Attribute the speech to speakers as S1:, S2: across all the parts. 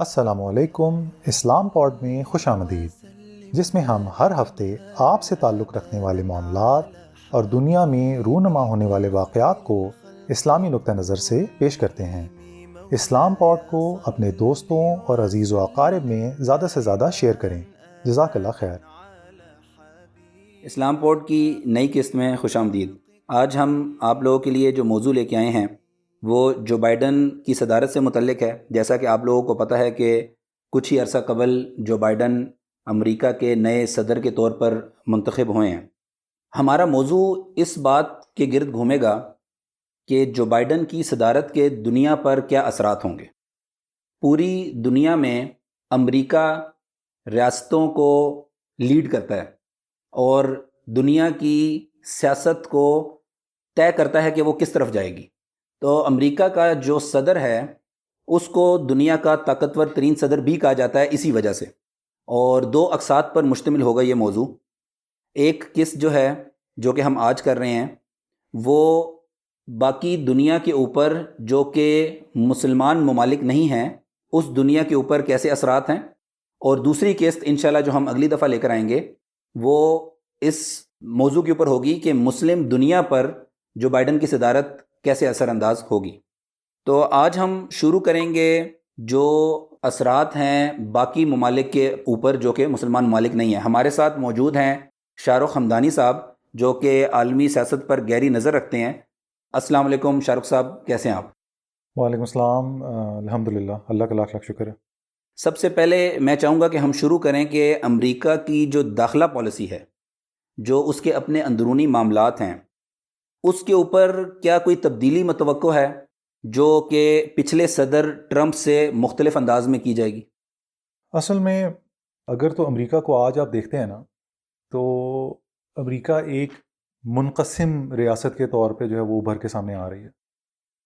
S1: السلام علیکم، اسلام پوڈ میں خوش آمدید۔ جس میں ہم ہر ہفتے آپ سے تعلق رکھنے والے معاملات اور دنیا میں رونما ہونے والے واقعات کو اسلامی نقطہ نظر سے پیش کرتے ہیں۔ اسلام پوڈ کو اپنے دوستوں اور عزیز و اقارب میں زیادہ سے زیادہ شیئر کریں۔ جزاک اللہ خیر۔
S2: اسلام پوڈ کی نئی قسط میں خوش آمدید۔ آج ہم آپ لوگوں کے لیے جو موضوع لے کے آئے ہیں وہ جو بائیڈن کی صدارت سے متعلق ہے، جیسا کہ آپ لوگوں کو پتہ ہے کہ کچھ ہی عرصہ قبل جو بائیڈن امریکہ کے نئے صدر کے طور پر منتخب ہوئے ہیں۔ ہمارا موضوع اس بات کے گرد گھومے گا کہ جو بائیڈن کی صدارت کے دنیا پر کیا اثرات ہوں گے۔ پوری دنیا میں امریکہ ریاستوں کو لیڈ کرتا ہے اور دنیا کی سیاست کو طے کرتا ہے کہ وہ کس طرف جائے گی۔ تو امریکہ کا جو صدر ہے، اس کو دنیا کا طاقتور ترین صدر بھی کہا جاتا ہے اسی وجہ سے۔ اور دو اقساط پر مشتمل ہوگا یہ موضوع۔ ایک قسط جو ہے، جو کہ ہم آج کر رہے ہیں، وہ باقی دنیا کے اوپر جو کہ مسلمان ممالک نہیں ہیں، اس دنیا کے اوپر کیسے اثرات ہیں۔ اور دوسری قسط انشاءاللہ جو ہم اگلی دفعہ لے کر آئیں گے، وہ اس موضوع کے اوپر ہوگی کہ مسلم دنیا پر جو بائیڈن کی صدارت کیسے اثر انداز ہوگی۔ تو آج ہم شروع کریں گے جو اثرات ہیں باقی ممالک کے اوپر جو کہ مسلمان ممالک نہیں ہیں۔ ہمارے ساتھ موجود ہیں شاہ رخ حمدانی صاحب جو کہ عالمی سیاست پر گہری نظر رکھتے ہیں۔ السلام علیکم شاہ رخ صاحب کیسے ہیں آپ؟
S1: وعلیکم السلام الحمد للہ اللہ کا لاکھ لاکھ شکر ہے۔
S2: سب سے پہلے میں چاہوں گا کہ ہم شروع کریں کہ امریکہ کی جو داخلہ پالیسی ہے جو اس کے اپنے اندرونی معاملات ہیں اس کے اوپر کیا کوئی تبدیلی متوقع ہے جو کہ پچھلے صدر ٹرمپ سے مختلف انداز میں کی جائے گی؟
S1: اصل میں اگر تو امریکہ کو آج آپ دیکھتے ہیں نا، تو امریکہ ایک منقسم ریاست کے طور پہ جو ہے وہ ابھر کے سامنے آ رہی ہے۔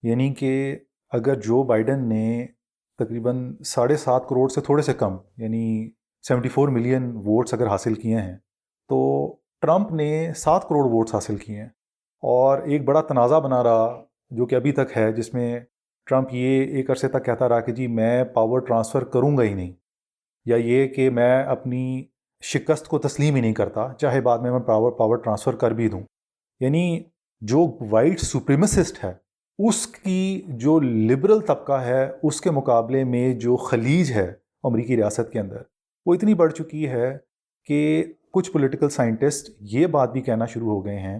S1: یعنی کہ اگر جو بائیڈن نے تقریباً ساڑھے سات کروڑ سے تھوڑے سے کم یعنی سیونٹی فور ملین ووٹس اگر حاصل کیے ہیں، تو ٹرمپ نے سات کروڑ ووٹس حاصل کیے ہیں۔ اور ایک بڑا تنازع بنا رہا جو کہ ابھی تک ہے، جس میں ٹرمپ یہ ایک عرصے تک کہتا رہا کہ جی میں پاور ٹرانسفر کروں گا ہی نہیں، یا یہ کہ میں اپنی شکست کو تسلیم ہی نہیں کرتا، چاہے بعد میں میں پاور پاور ٹرانسفر کر بھی دوں۔ یعنی جو وائٹ سپریمسسٹ ہے، اس کی جو لبرل طبقہ ہے، اس کے مقابلے میں جو خلیج ہے امریکی ریاست کے اندر، وہ اتنی بڑھ چکی ہے کہ کچھ پولیٹیکل سائنٹسٹ یہ بات بھی کہنا شروع ہو گئے ہیں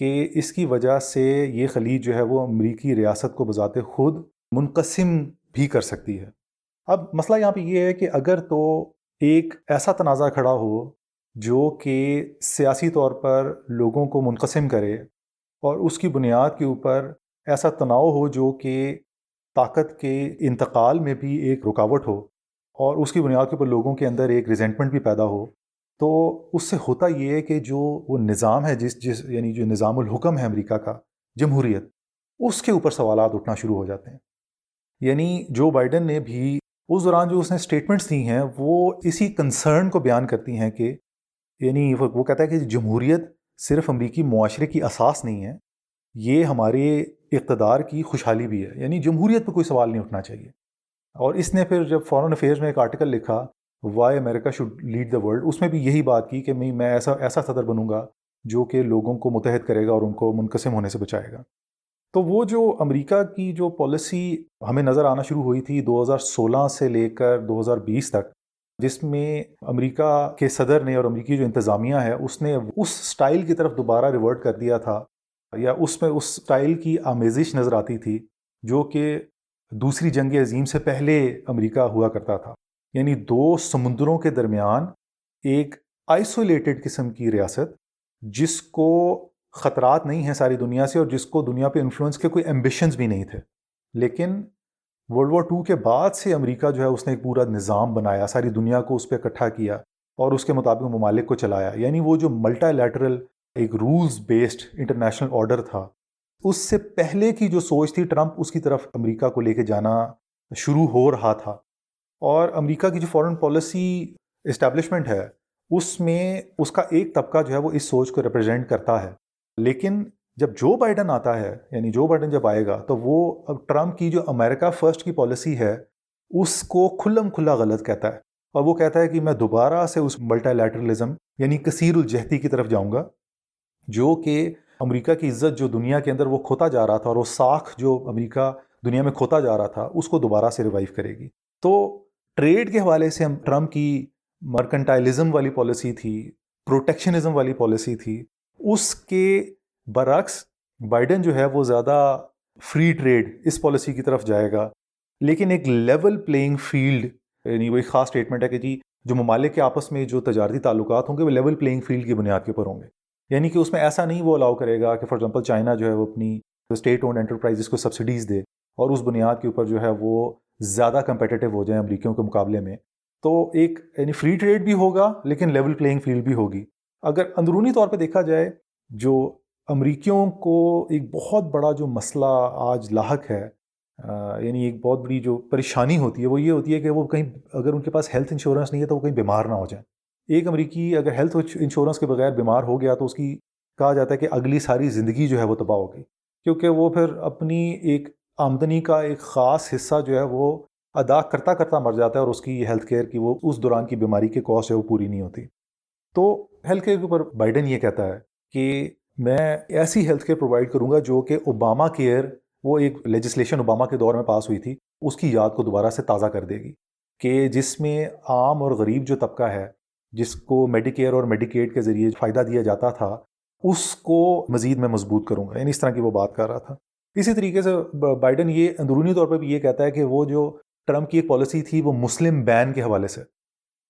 S1: کہ اس کی وجہ سے یہ خلیج جو ہے وہ امریکی ریاست کو بذات خود منقسم بھی کر سکتی ہے۔ اب مسئلہ یہاں پہ یہ ہے کہ اگر تو ایک ایسا تنازع کھڑا ہو جو کہ سیاسی طور پر لوگوں کو منقسم کرے اور اس کی بنیاد کے اوپر ایسا تناؤ ہو جو کہ طاقت کے انتقال میں بھی ایک رکاوٹ ہو اور اس کی بنیاد کے اوپر لوگوں کے اندر ایک ریزنٹمنٹ بھی پیدا ہو تو اس سے ہوتا یہ ہے کہ جو وہ نظام ہے، جس جس یعنی جو نظام الحکم ہے امریکہ کا، جمہوریت، اس کے اوپر سوالات اٹھنا شروع ہو جاتے ہیں۔ یعنی جو بائیڈن نے بھی اس دوران جو اس نے اسٹیٹمنٹس دی ہیں، وہ اسی کنسرن کو بیان کرتی ہیں کہ یعنی وہ کہتا ہے کہ جمہوریت صرف امریکی معاشرے کی اساس نہیں ہے، یہ ہمارے اقتدار کی خوشحالی بھی ہے۔ یعنی جمہوریت پہ کوئی سوال نہیں اٹھنا چاہیے۔ اور اس نے پھر جب فارن افیئرز میں ایک آرٹیکل لکھا why America should lead the world اس میں بھی یہی بات کی کہ میں میں ایسا ایسا صدر بنوں گا جو کہ لوگوں کو متحد کرے گا اور ان کو منقسم ہونے سے بچائے گا۔ تو وہ جو امریکہ کی جو پالیسی ہمیں نظر آنا شروع ہوئی تھی دو ہزار سولہ سے لے کر دو ہزار بیس تک، جس میں امریکہ کے صدر نے اور امریکی جو انتظامیہ ہے، اس نے اس سٹائل کی طرف دوبارہ ریورٹ کر دیا تھا یا اس میں اس سٹائل کی آمیزش نظر آتی تھی جو کہ دوسری جنگ عظیم سے پہلے امریکہ ہوا کرتا تھا۔ یعنی دو سمندروں کے درمیان ایک آئسولیٹڈ قسم کی ریاست جس کو خطرات نہیں ہیں ساری دنیا سے اور جس کو دنیا پہ انفلوئنس کے کوئی ایمبیشنز بھی نہیں تھے۔ لیکن ورلڈ وار ٹو کے بعد سے امریکہ جو ہے اس نے ایک پورا نظام بنایا، ساری دنیا کو اس پہ اکٹھا کیا اور اس کے مطابق ممالک کو چلایا۔ یعنی وہ جو ملٹا لیٹرل ایک رولز بیسڈ انٹرنیشنل آرڈر تھا، اس سے پہلے کی جو سوچ تھی ٹرمپ، اس کی طرف امریکہ کو لے کے جانا شروع ہو رہا تھا۔ اور امریکہ کی جو فورن پالیسی اسٹیبلشمنٹ ہے، اس میں اس کا ایک طبقہ جو ہے وہ اس سوچ کو ریپرزینٹ کرتا ہے۔ لیکن جب جو بائیڈن آتا ہے یعنی جو بائیڈن جب آئے گا، تو وہ اب ٹرمپ کی جو امریکہ فرسٹ کی پالیسی ہے، اس کو کھلم کھلا غلط کہتا ہے۔ اور وہ کہتا ہے کہ میں دوبارہ سے اس ملٹا لیٹرلزم یعنی کثیر الجہتی کی طرف جاؤں گا، جو کہ امریکہ کی عزت جو دنیا کے اندر وہ کھوتا جا رہا تھا اور وہ ساکھ جو امریکہ دنیا میں کھوتا جا رہا تھا، اس کو دوبارہ سے ریوائیو کرے گی۔ تو ٹریڈ کے حوالے سے ہم ٹرمپ کی مرکنٹائلزم والی پالیسی تھی، پروٹیکشنزم والی پالیسی تھی، اس کے برعکس بائیڈن جو ہے وہ زیادہ فری ٹریڈ اس پالیسی کی طرف جائے گا۔ لیکن ایک لیول پلینگ فیلڈ یعنی وہ ایک خاص اسٹیٹمنٹ ہے کہ جی جو ممالک کے آپس میں جو تجارتی تعلقات ہوں گے، وہ لیول پلینگ فیلڈ کی بنیاد کے اوپر ہوں گے۔ یعنی کہ اس میں ایسا نہیں وہ الاؤ کرے گا کہ فار ایگزامپل چائنا جو ہے وہ اپنی اسٹیٹ اونڈ انٹرپرائز کو سبسڈیز دے اور اس بنیاد کے اوپر جو ہے وہ زیادہ کمپیٹیو ہو جائیں امریکیوں کے مقابلے میں، تو ایک یعنی فری ٹریڈ بھی ہوگا، لیکن لیول پلینگ فیلڈ بھی ہوگی۔ اگر اندرونی طور پہ دیکھا جائے، جو امریکیوں کو ایک بہت بڑا جو مسئلہ آج لاحق ہے یعنی ایک بہت بڑی جو پریشانی ہوتی ہے، وہ یہ ہوتی ہے کہ وہ کہیں، اگر ان کے پاس ہیلتھ انشورنس نہیں ہے تو وہ کہیں بیمار نہ ہو جائیں۔ ایک امریکی اگر ہیلتھ انشورنس کے بغیر بیمار ہو گیا تو اس کی کہا جاتا ہے کہ اگلی ساری زندگی جو ہے وہ تباہ ہوگی کیونکہ وہ پھر اپنی ایک آمدنی کا ایک خاص حصہ جو ہے وہ ادا کرتا کرتا مر جاتا ہے اور اس کی ہیلتھ کیئر کی وہ اس دوران کی بیماری کے کاسٹ ہے وہ پوری نہیں ہوتی۔ تو ہیلتھ کیئر کے اوپر بائیڈن یہ کہتا ہے کہ میں ایسی ہیلتھ کیئر پرووائڈ کروں گا جو کہ اوباما کیئر وہ ایک لیجسلیشن اوباما کے دور میں پاس ہوئی تھی، اس کی یاد کو دوبارہ سے تازہ کر دے گی کہ جس میں عام اور غریب جو طبقہ ہے، جس کو میڈیکیئر اور میڈیکیٹ کے ذریعے فائدہ دیا جاتا تھا، اس کو مزید میں مضبوط کروں گا۔ یعنی اس طرح کی وہ بات کر رہا تھا۔ اسی طریقے سے بائیڈن یہ اندرونی طور پہ بھی یہ کہتا ہے کہ وہ جو ٹرمپ کی ایک پالیسی تھی وہ مسلم بین کے حوالے سے۔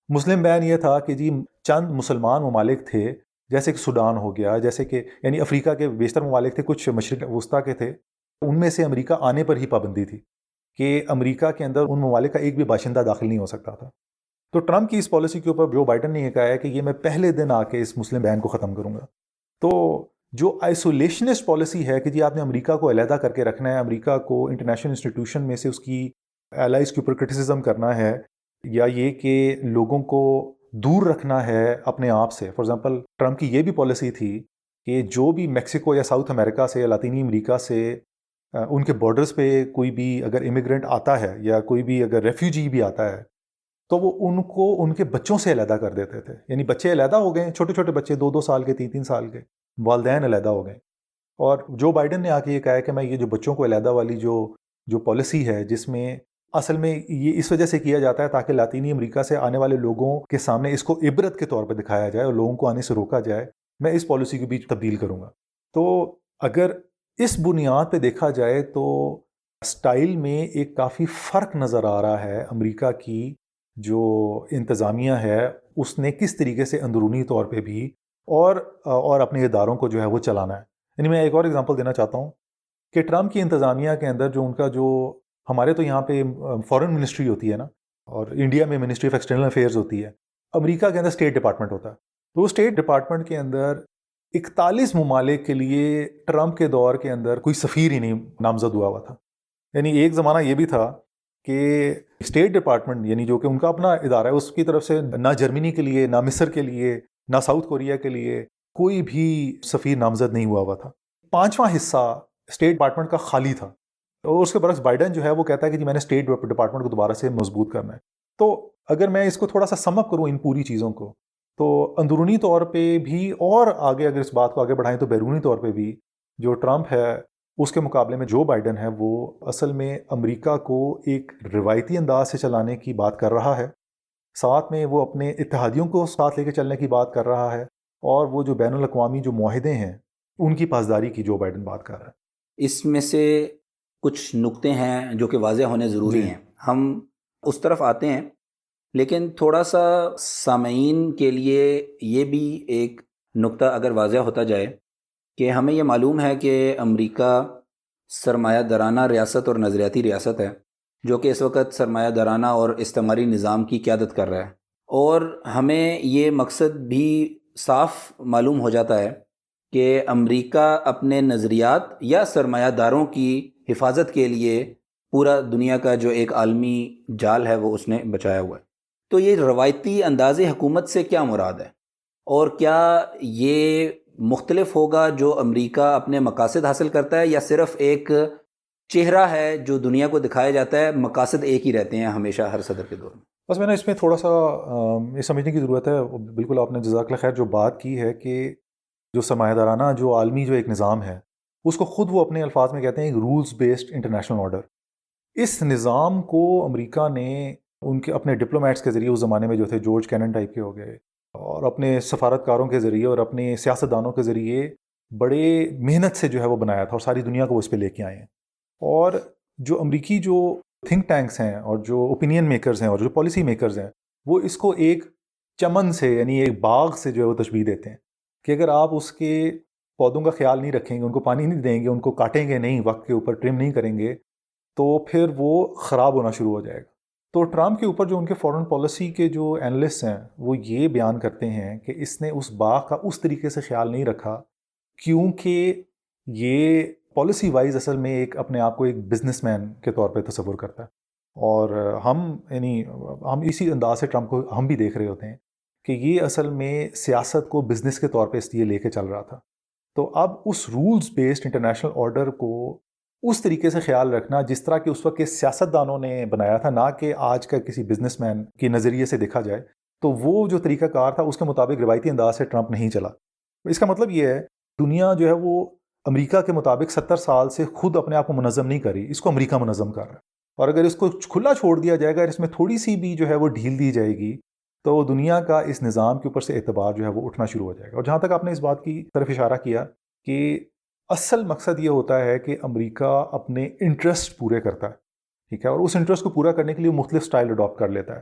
S1: مسلم بین یہ تھا کہ جی چند مسلمان ممالک تھے، جیسے کہ سوڈان ہو گیا، جیسے کہ یعنی افریقہ کے بیشتر ممالک تھے، کچھ مشرق، وسطیٰ کے تھے، ان میں سے امریکہ آنے پر ہی پابندی تھی کہ امریکہ کے اندر ان ممالک کا ایک بھی باشندہ داخل نہیں ہو سکتا تھا۔ تو ٹرمپ کی اس پالیسی کے اوپر جو بائیڈن نے یہ کہا ہے کہ یہ میں پہلے دن آ کے اس مسلم بین کو ختم کروں گا۔ تو جو آئسولیشنسٹ پالیسی ہے کہ جی آپ نے امریکہ کو علیحدہ کر کے رکھنا ہے، امریکہ کو انٹرنیشنل انسٹیٹیوشن میں سے اس کی الائز کے اوپر کرٹیسزم کرنا ہے، یا یہ کہ لوگوں کو دور رکھنا ہے اپنے آپ سے۔ فار ایگزامپل ٹرمپ کی یہ بھی پالیسی تھی کہ جو بھی میکسیکو یا ساؤتھ امریکہ سے یا لاطینی امریکہ سے ان کے بارڈرز پہ کوئی بھی اگر امیگرینٹ آتا ہے یا کوئی بھی اگر ریفیوجی بھی آتا ہے، تو وہ ان کو ان کے بچوں سے علیحدہ کر دیتے تھے۔ یعنی بچے علیحدہ ہو گئے، چھوٹے چھوٹے بچے، دو دو سال کے، تین تین سال کے۔ والدین علیحدہ ہو گئے۔ اور جو بائیڈن نے آ کے یہ کہا ہے کہ میں یہ جو بچوں کو علیحدہ والی جو جو پالیسی ہے، جس میں اصل میں یہ اس وجہ سے کیا جاتا ہے تاکہ لاطینی امریکہ سے آنے والے لوگوں کے سامنے اس کو عبرت کے طور پہ دکھایا جائے اور لوگوں کو آنے سے روکا جائے، میں اس پالیسی کو بھی تبدیل کروں گا۔ تو اگر اس بنیاد پہ دیکھا جائے تو اسٹائل میں ایک کافی فرق نظر آ رہا ہے امریکہ کی جو انتظامیہ ہے، اس نے کس طریقے سے اندرونی طور پہ بھی اور اور اپنے اداروں کو جو ہے وہ چلانا ہے۔ یعنی میں ایک اور اگزامپل دینا چاہتا ہوں کہ ٹرمپ کی انتظامیہ کے اندر جو ان کا جو ہمارے تو یہاں پہ فورن منسٹری ہوتی ہے نا، اور انڈیا میں منسٹری آف ایکسٹرنل افیئرز ہوتی ہے، امریکہ کے اندر اسٹیٹ ڈپارٹمنٹ ہوتا ہے۔ تو اسٹیٹ ڈپارٹمنٹ کے اندر اکتالیس ممالک کے لیے ٹرمپ کے دور کے اندر کوئی سفیر ہی نہیں، نامزد ہوا ہوا تھا۔ یعنی ایک زمانہ یہ بھی تھا کہ اسٹیٹ ڈپارٹمنٹ یعنی جو کہ ان کا اپنا ادارہ ہے، اس کی طرف سے نہ جرمنی کے لیے، نہ مصر کے لیے نہ ساؤتھ کوریا کے لیے کوئی بھی سفیر نامزد نہیں ہوا ہوا تھا۔ پانچواں حصہ اسٹیٹ ڈپارٹمنٹ کا خالی تھا۔ اور اس کے برعکس بائیڈن جو ہے وہ کہتا ہے کہ جی میں نے اسٹیٹ ڈپارٹمنٹ کو دوبارہ سے مضبوط کرنا ہے۔ تو اگر میں اس کو تھوڑا سا سم اپ کروں ان پوری چیزوں کو، تو اندرونی طور پہ بھی اور آگے اگر اس بات کو آگے بڑھائیں تو بیرونی طور پہ بھی جو ٹرمپ ہے، اس کے مقابلے میں جو بائیڈن ہے، وہ اصل میں امریکہ کو ایک روایتی انداز سے چلانے کی بات کر رہا ہے۔ ساتھ میں وہ اپنے اتحادیوں کو ساتھ لے کے چلنے کی بات کر رہا ہے اور وہ جو بین الاقوامی جو معاہدے ہیں ان کی پاسداری کی جو بائیڈن بات کر رہا ہے۔
S2: اس میں سے کچھ نقطے ہیں جو کہ واضح ہونے ضروری جی۔ ہیں۔ ہم اس طرف آتے ہیں لیکن تھوڑا سا سامعین کے لیے یہ بھی ایک نقطہ اگر واضح ہوتا جائے کہ ہمیں یہ معلوم ہے کہ امریکہ سرمایہ دارانہ ریاست اور نظریاتی ریاست ہے۔ جو کہ اس وقت سرمایہ دارانہ اور استعماری نظام کی قیادت کر رہا ہے۔ اور ہمیں یہ مقصد بھی صاف معلوم ہو جاتا ہے کہ امریکہ اپنے نظریات یا سرمایہ داروں کی حفاظت کے لیے پورا دنیا کا جو ایک عالمی جال ہے وہ اس نے بچایا ہوا ہے۔ تو یہ روایتی انداز حکومت سے کیا مراد ہے؟ اور کیا یہ مختلف ہوگا جو امریکہ اپنے مقاصد حاصل کرتا ہے یا صرف ایک چہرہ ہے جو دنیا کو دکھایا جاتا ہے، مقاصد ایک ہی رہتے ہیں ہمیشہ ہر صدر کے دور میں۔
S1: بس میں نے اس میں تھوڑا سا یہ سمجھنے کی ضرورت ہے، بالکل آپ نے جزاک اللہ خیر جو بات کی ہے کہ جو سرمایہ دارانہ، جو عالمی جو ایک نظام ہے، اس کو خود وہ اپنے الفاظ میں کہتے ہیں ایک رولز بیسڈ انٹرنیشنل آرڈر اس نظام کو امریکہ نے ان کے اپنے ڈپلومیٹس کے ذریعے، اس زمانے میں جو تھے، جارج کینن ٹائپ کے ہو گئے، اور اپنے سفارتکاروں کے ذریعے اور اپنے سیاستدانوں کے ذریعے بڑے محنت سے جو ہے وہ بنایا تھا اور ساری دنیا کو وہ اس پہ لے کے آئے ہیں۔ اور جو امریکی جو تھنک ٹینکس ہیں اور جو اوپینین میکرز ہیں اور جو پالیسی میکرز ہیں، وہ اس کو ایک چمن سے یعنی ایک باغ سے جو ہے وہ تشبیح دیتے ہیں کہ اگر آپ اس کے پودوں کا خیال نہیں رکھیں گے، ان کو پانی نہیں دیں گے، ان کو کاٹیں گے نہیں، وقت کے اوپر ٹرم نہیں کریں گے، تو پھر وہ خراب ہونا شروع ہو جائے گا۔ تو ٹرمپ کے اوپر جو ان کے فورن پالیسی کے جو اینالسٹ ہیں، وہ یہ بیان کرتے ہیں کہ اس نے اس باغ کا اس طریقے سے خیال نہیں رکھا کیونکہ یہ پالیسی وائز اصل میں ایک اپنے آپ کو ایک بزنس مین کے طور پہ تصور کرتا ہے۔ اور ہم یعنی ہم اسی انداز سے ٹرمپ کو ہم بھی دیکھ رہے ہوتے ہیں کہ یہ اصل میں سیاست کو بزنس کے طور پہ اس لیے لے کے چل رہا تھا۔ تو اب اس رولز بیسڈ انٹرنیشنل آرڈر کو اس طریقے سے خیال رکھنا جس طرح کہ اس وقت کے سیاست دانوں نے بنایا تھا، نہ کہ آج کا کسی بزنس مین کے نظریے سے دیکھا جائے۔ تو وہ جو طریقہ کار تھا، اس کے مطابق روایتی انداز سے ٹرمپ نہیں چلا۔ اس کا مطلب یہ ہے، دنیا جو ہے وہ امریکہ کے مطابق ستر سال سے خود اپنے آپ کو منظم نہیں کری اس کو امریکہ منظم کر رہا ہے۔ اور اگر اس کو کھلا چھوڑ دیا جائے گا اس میں تھوڑی سی بھی جو ہے وہ ڈھیل دی جائے گی، تو دنیا کا اس نظام کے اوپر سے اعتبار جو ہے وہ اٹھنا شروع ہو جائے گا۔ اور جہاں تک آپ نے اس بات کی طرف اشارہ کیا کہ اصل مقصد یہ ہوتا ہے کہ امریکہ اپنے انٹرسٹ پورے کرتا ہے، ٹھیک ہے؟ اور اس انٹرسٹ کو پورا کرنے کے لیے مختلف سٹائل اڈاپٹ کر لیتا ہے۔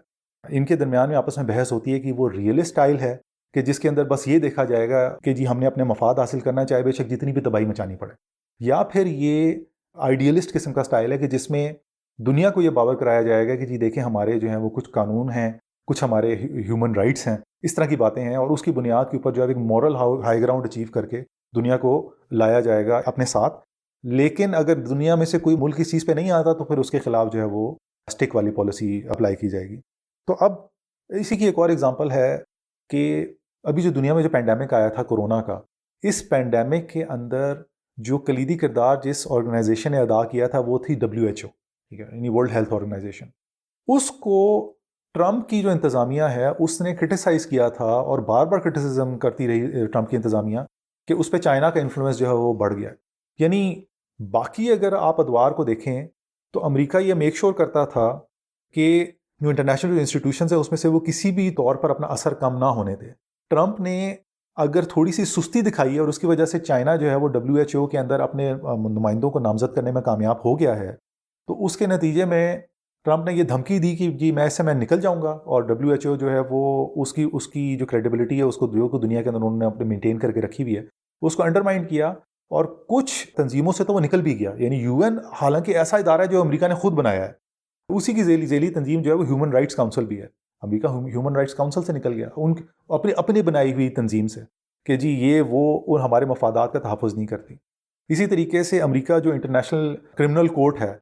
S1: ان کے درمیان میں آپس میں بحث ہوتی ہے کہ وہ ریئل اسٹائل ہے کہ جس کے اندر بس یہ دیکھا جائے گا کہ جی ہم نے اپنے مفاد حاصل کرنا چاہے بے شک جتنی بھی تباہی مچانی پڑے۔ یا پھر یہ آئیڈیلسٹ قسم کا سٹائل ہے کہ جس میں دنیا کو یہ باور کرایا جائے گا کہ جی دیکھیں ہمارے جو ہیں وہ کچھ قانون ہیں، کچھ ہمارے ہیومن رائٹس ہیں، اس طرح کی باتیں ہیں اور اس کی بنیاد کے اوپر جو ہے ایک مورل ہائی گراؤنڈ اچیو کر کے دنیا کو لایا جائے گا اپنے ساتھ۔ لیکن اگر دنیا میں سے کوئی ملک اس چیز پہ نہیں آتا تو پھر اس کے خلاف جو ہے وہ اسٹک والی پالیسی اپلائی کی جائے گی۔ تو اب اسی کی ایک اور اگزامپل ہے کہ ابھی جو دنیا میں جو پینڈیمک آیا تھا کورونا کا، اس پینڈیمک کے اندر جو کلیدی کردار جس آرگنائزیشن نے ادا کیا تھا وہ تھی ڈبلیو ایچ او ٹھیک ہے یعنی ورلڈ ہیلتھ آرگنائزیشن اس کو ٹرمپ کی جو انتظامیہ ہے، اس نے کرٹیسائز کیا تھا اور بار بار کرٹیسزم کرتی رہی ٹرمپ کی انتظامیہ کہ اس پہ چائنا کا انفلوئنس جو ہے وہ بڑھ گیا۔ یعنی باقی اگر آپ ادوار کو دیکھیں تو امریکہ یہ میک شور کرتا تھا کہ جو انٹرنیشنل جو انسٹیٹیوشنز ہیں، اس میں سے وہ کسی بھی طور پر اپنا اثر کم نہ ہونے دے ٹرمپ نے اگر تھوڑی سی سستی دکھائی ہے اور اس کی وجہ سے چائنا جو ہے وہ ڈبلیو ایچ او کے اندر اپنے نمائندوں کو نامزد کرنے میں کامیاب ہو گیا ہے، تو اس کے نتیجے میں ٹرمپ نے یہ دھمکی دی کہ جی میں اس سے میں نکل جاؤں گا اور ڈبلیو ایچ او جو ہے وہ اس کی اس کی جو کریڈیبلٹی ہے، اس کو جو دنیا کے اندر انہوں نے اپنے مینٹین کر کے رکھی ہوئی ہے، اس کو انڈرمائنڈ کیا اور کچھ تنظیموں سے تو وہ نکل بھی گیا یعنی یو این حالانکہ ایسا ادارہ ہے جو امریکہ نے خود بنایا ہے، اسی کی ذیلی ذیلی تنظیم جو ہے وہ ہیومن رائٹس کاؤنسل بھی ہے۔ امریکہ ہیومن رائٹس کاؤنسل سے نکل گیا۔ ان اپنی اپنی بنائی ہوئی تنظیم سے کہ جی یہ وہ ہمارے مفادات کا تحفظ نہیں کرتی۔ اسی طریقے سے امریکہ جو انٹرنیشنل کرمنل کورٹ ہے،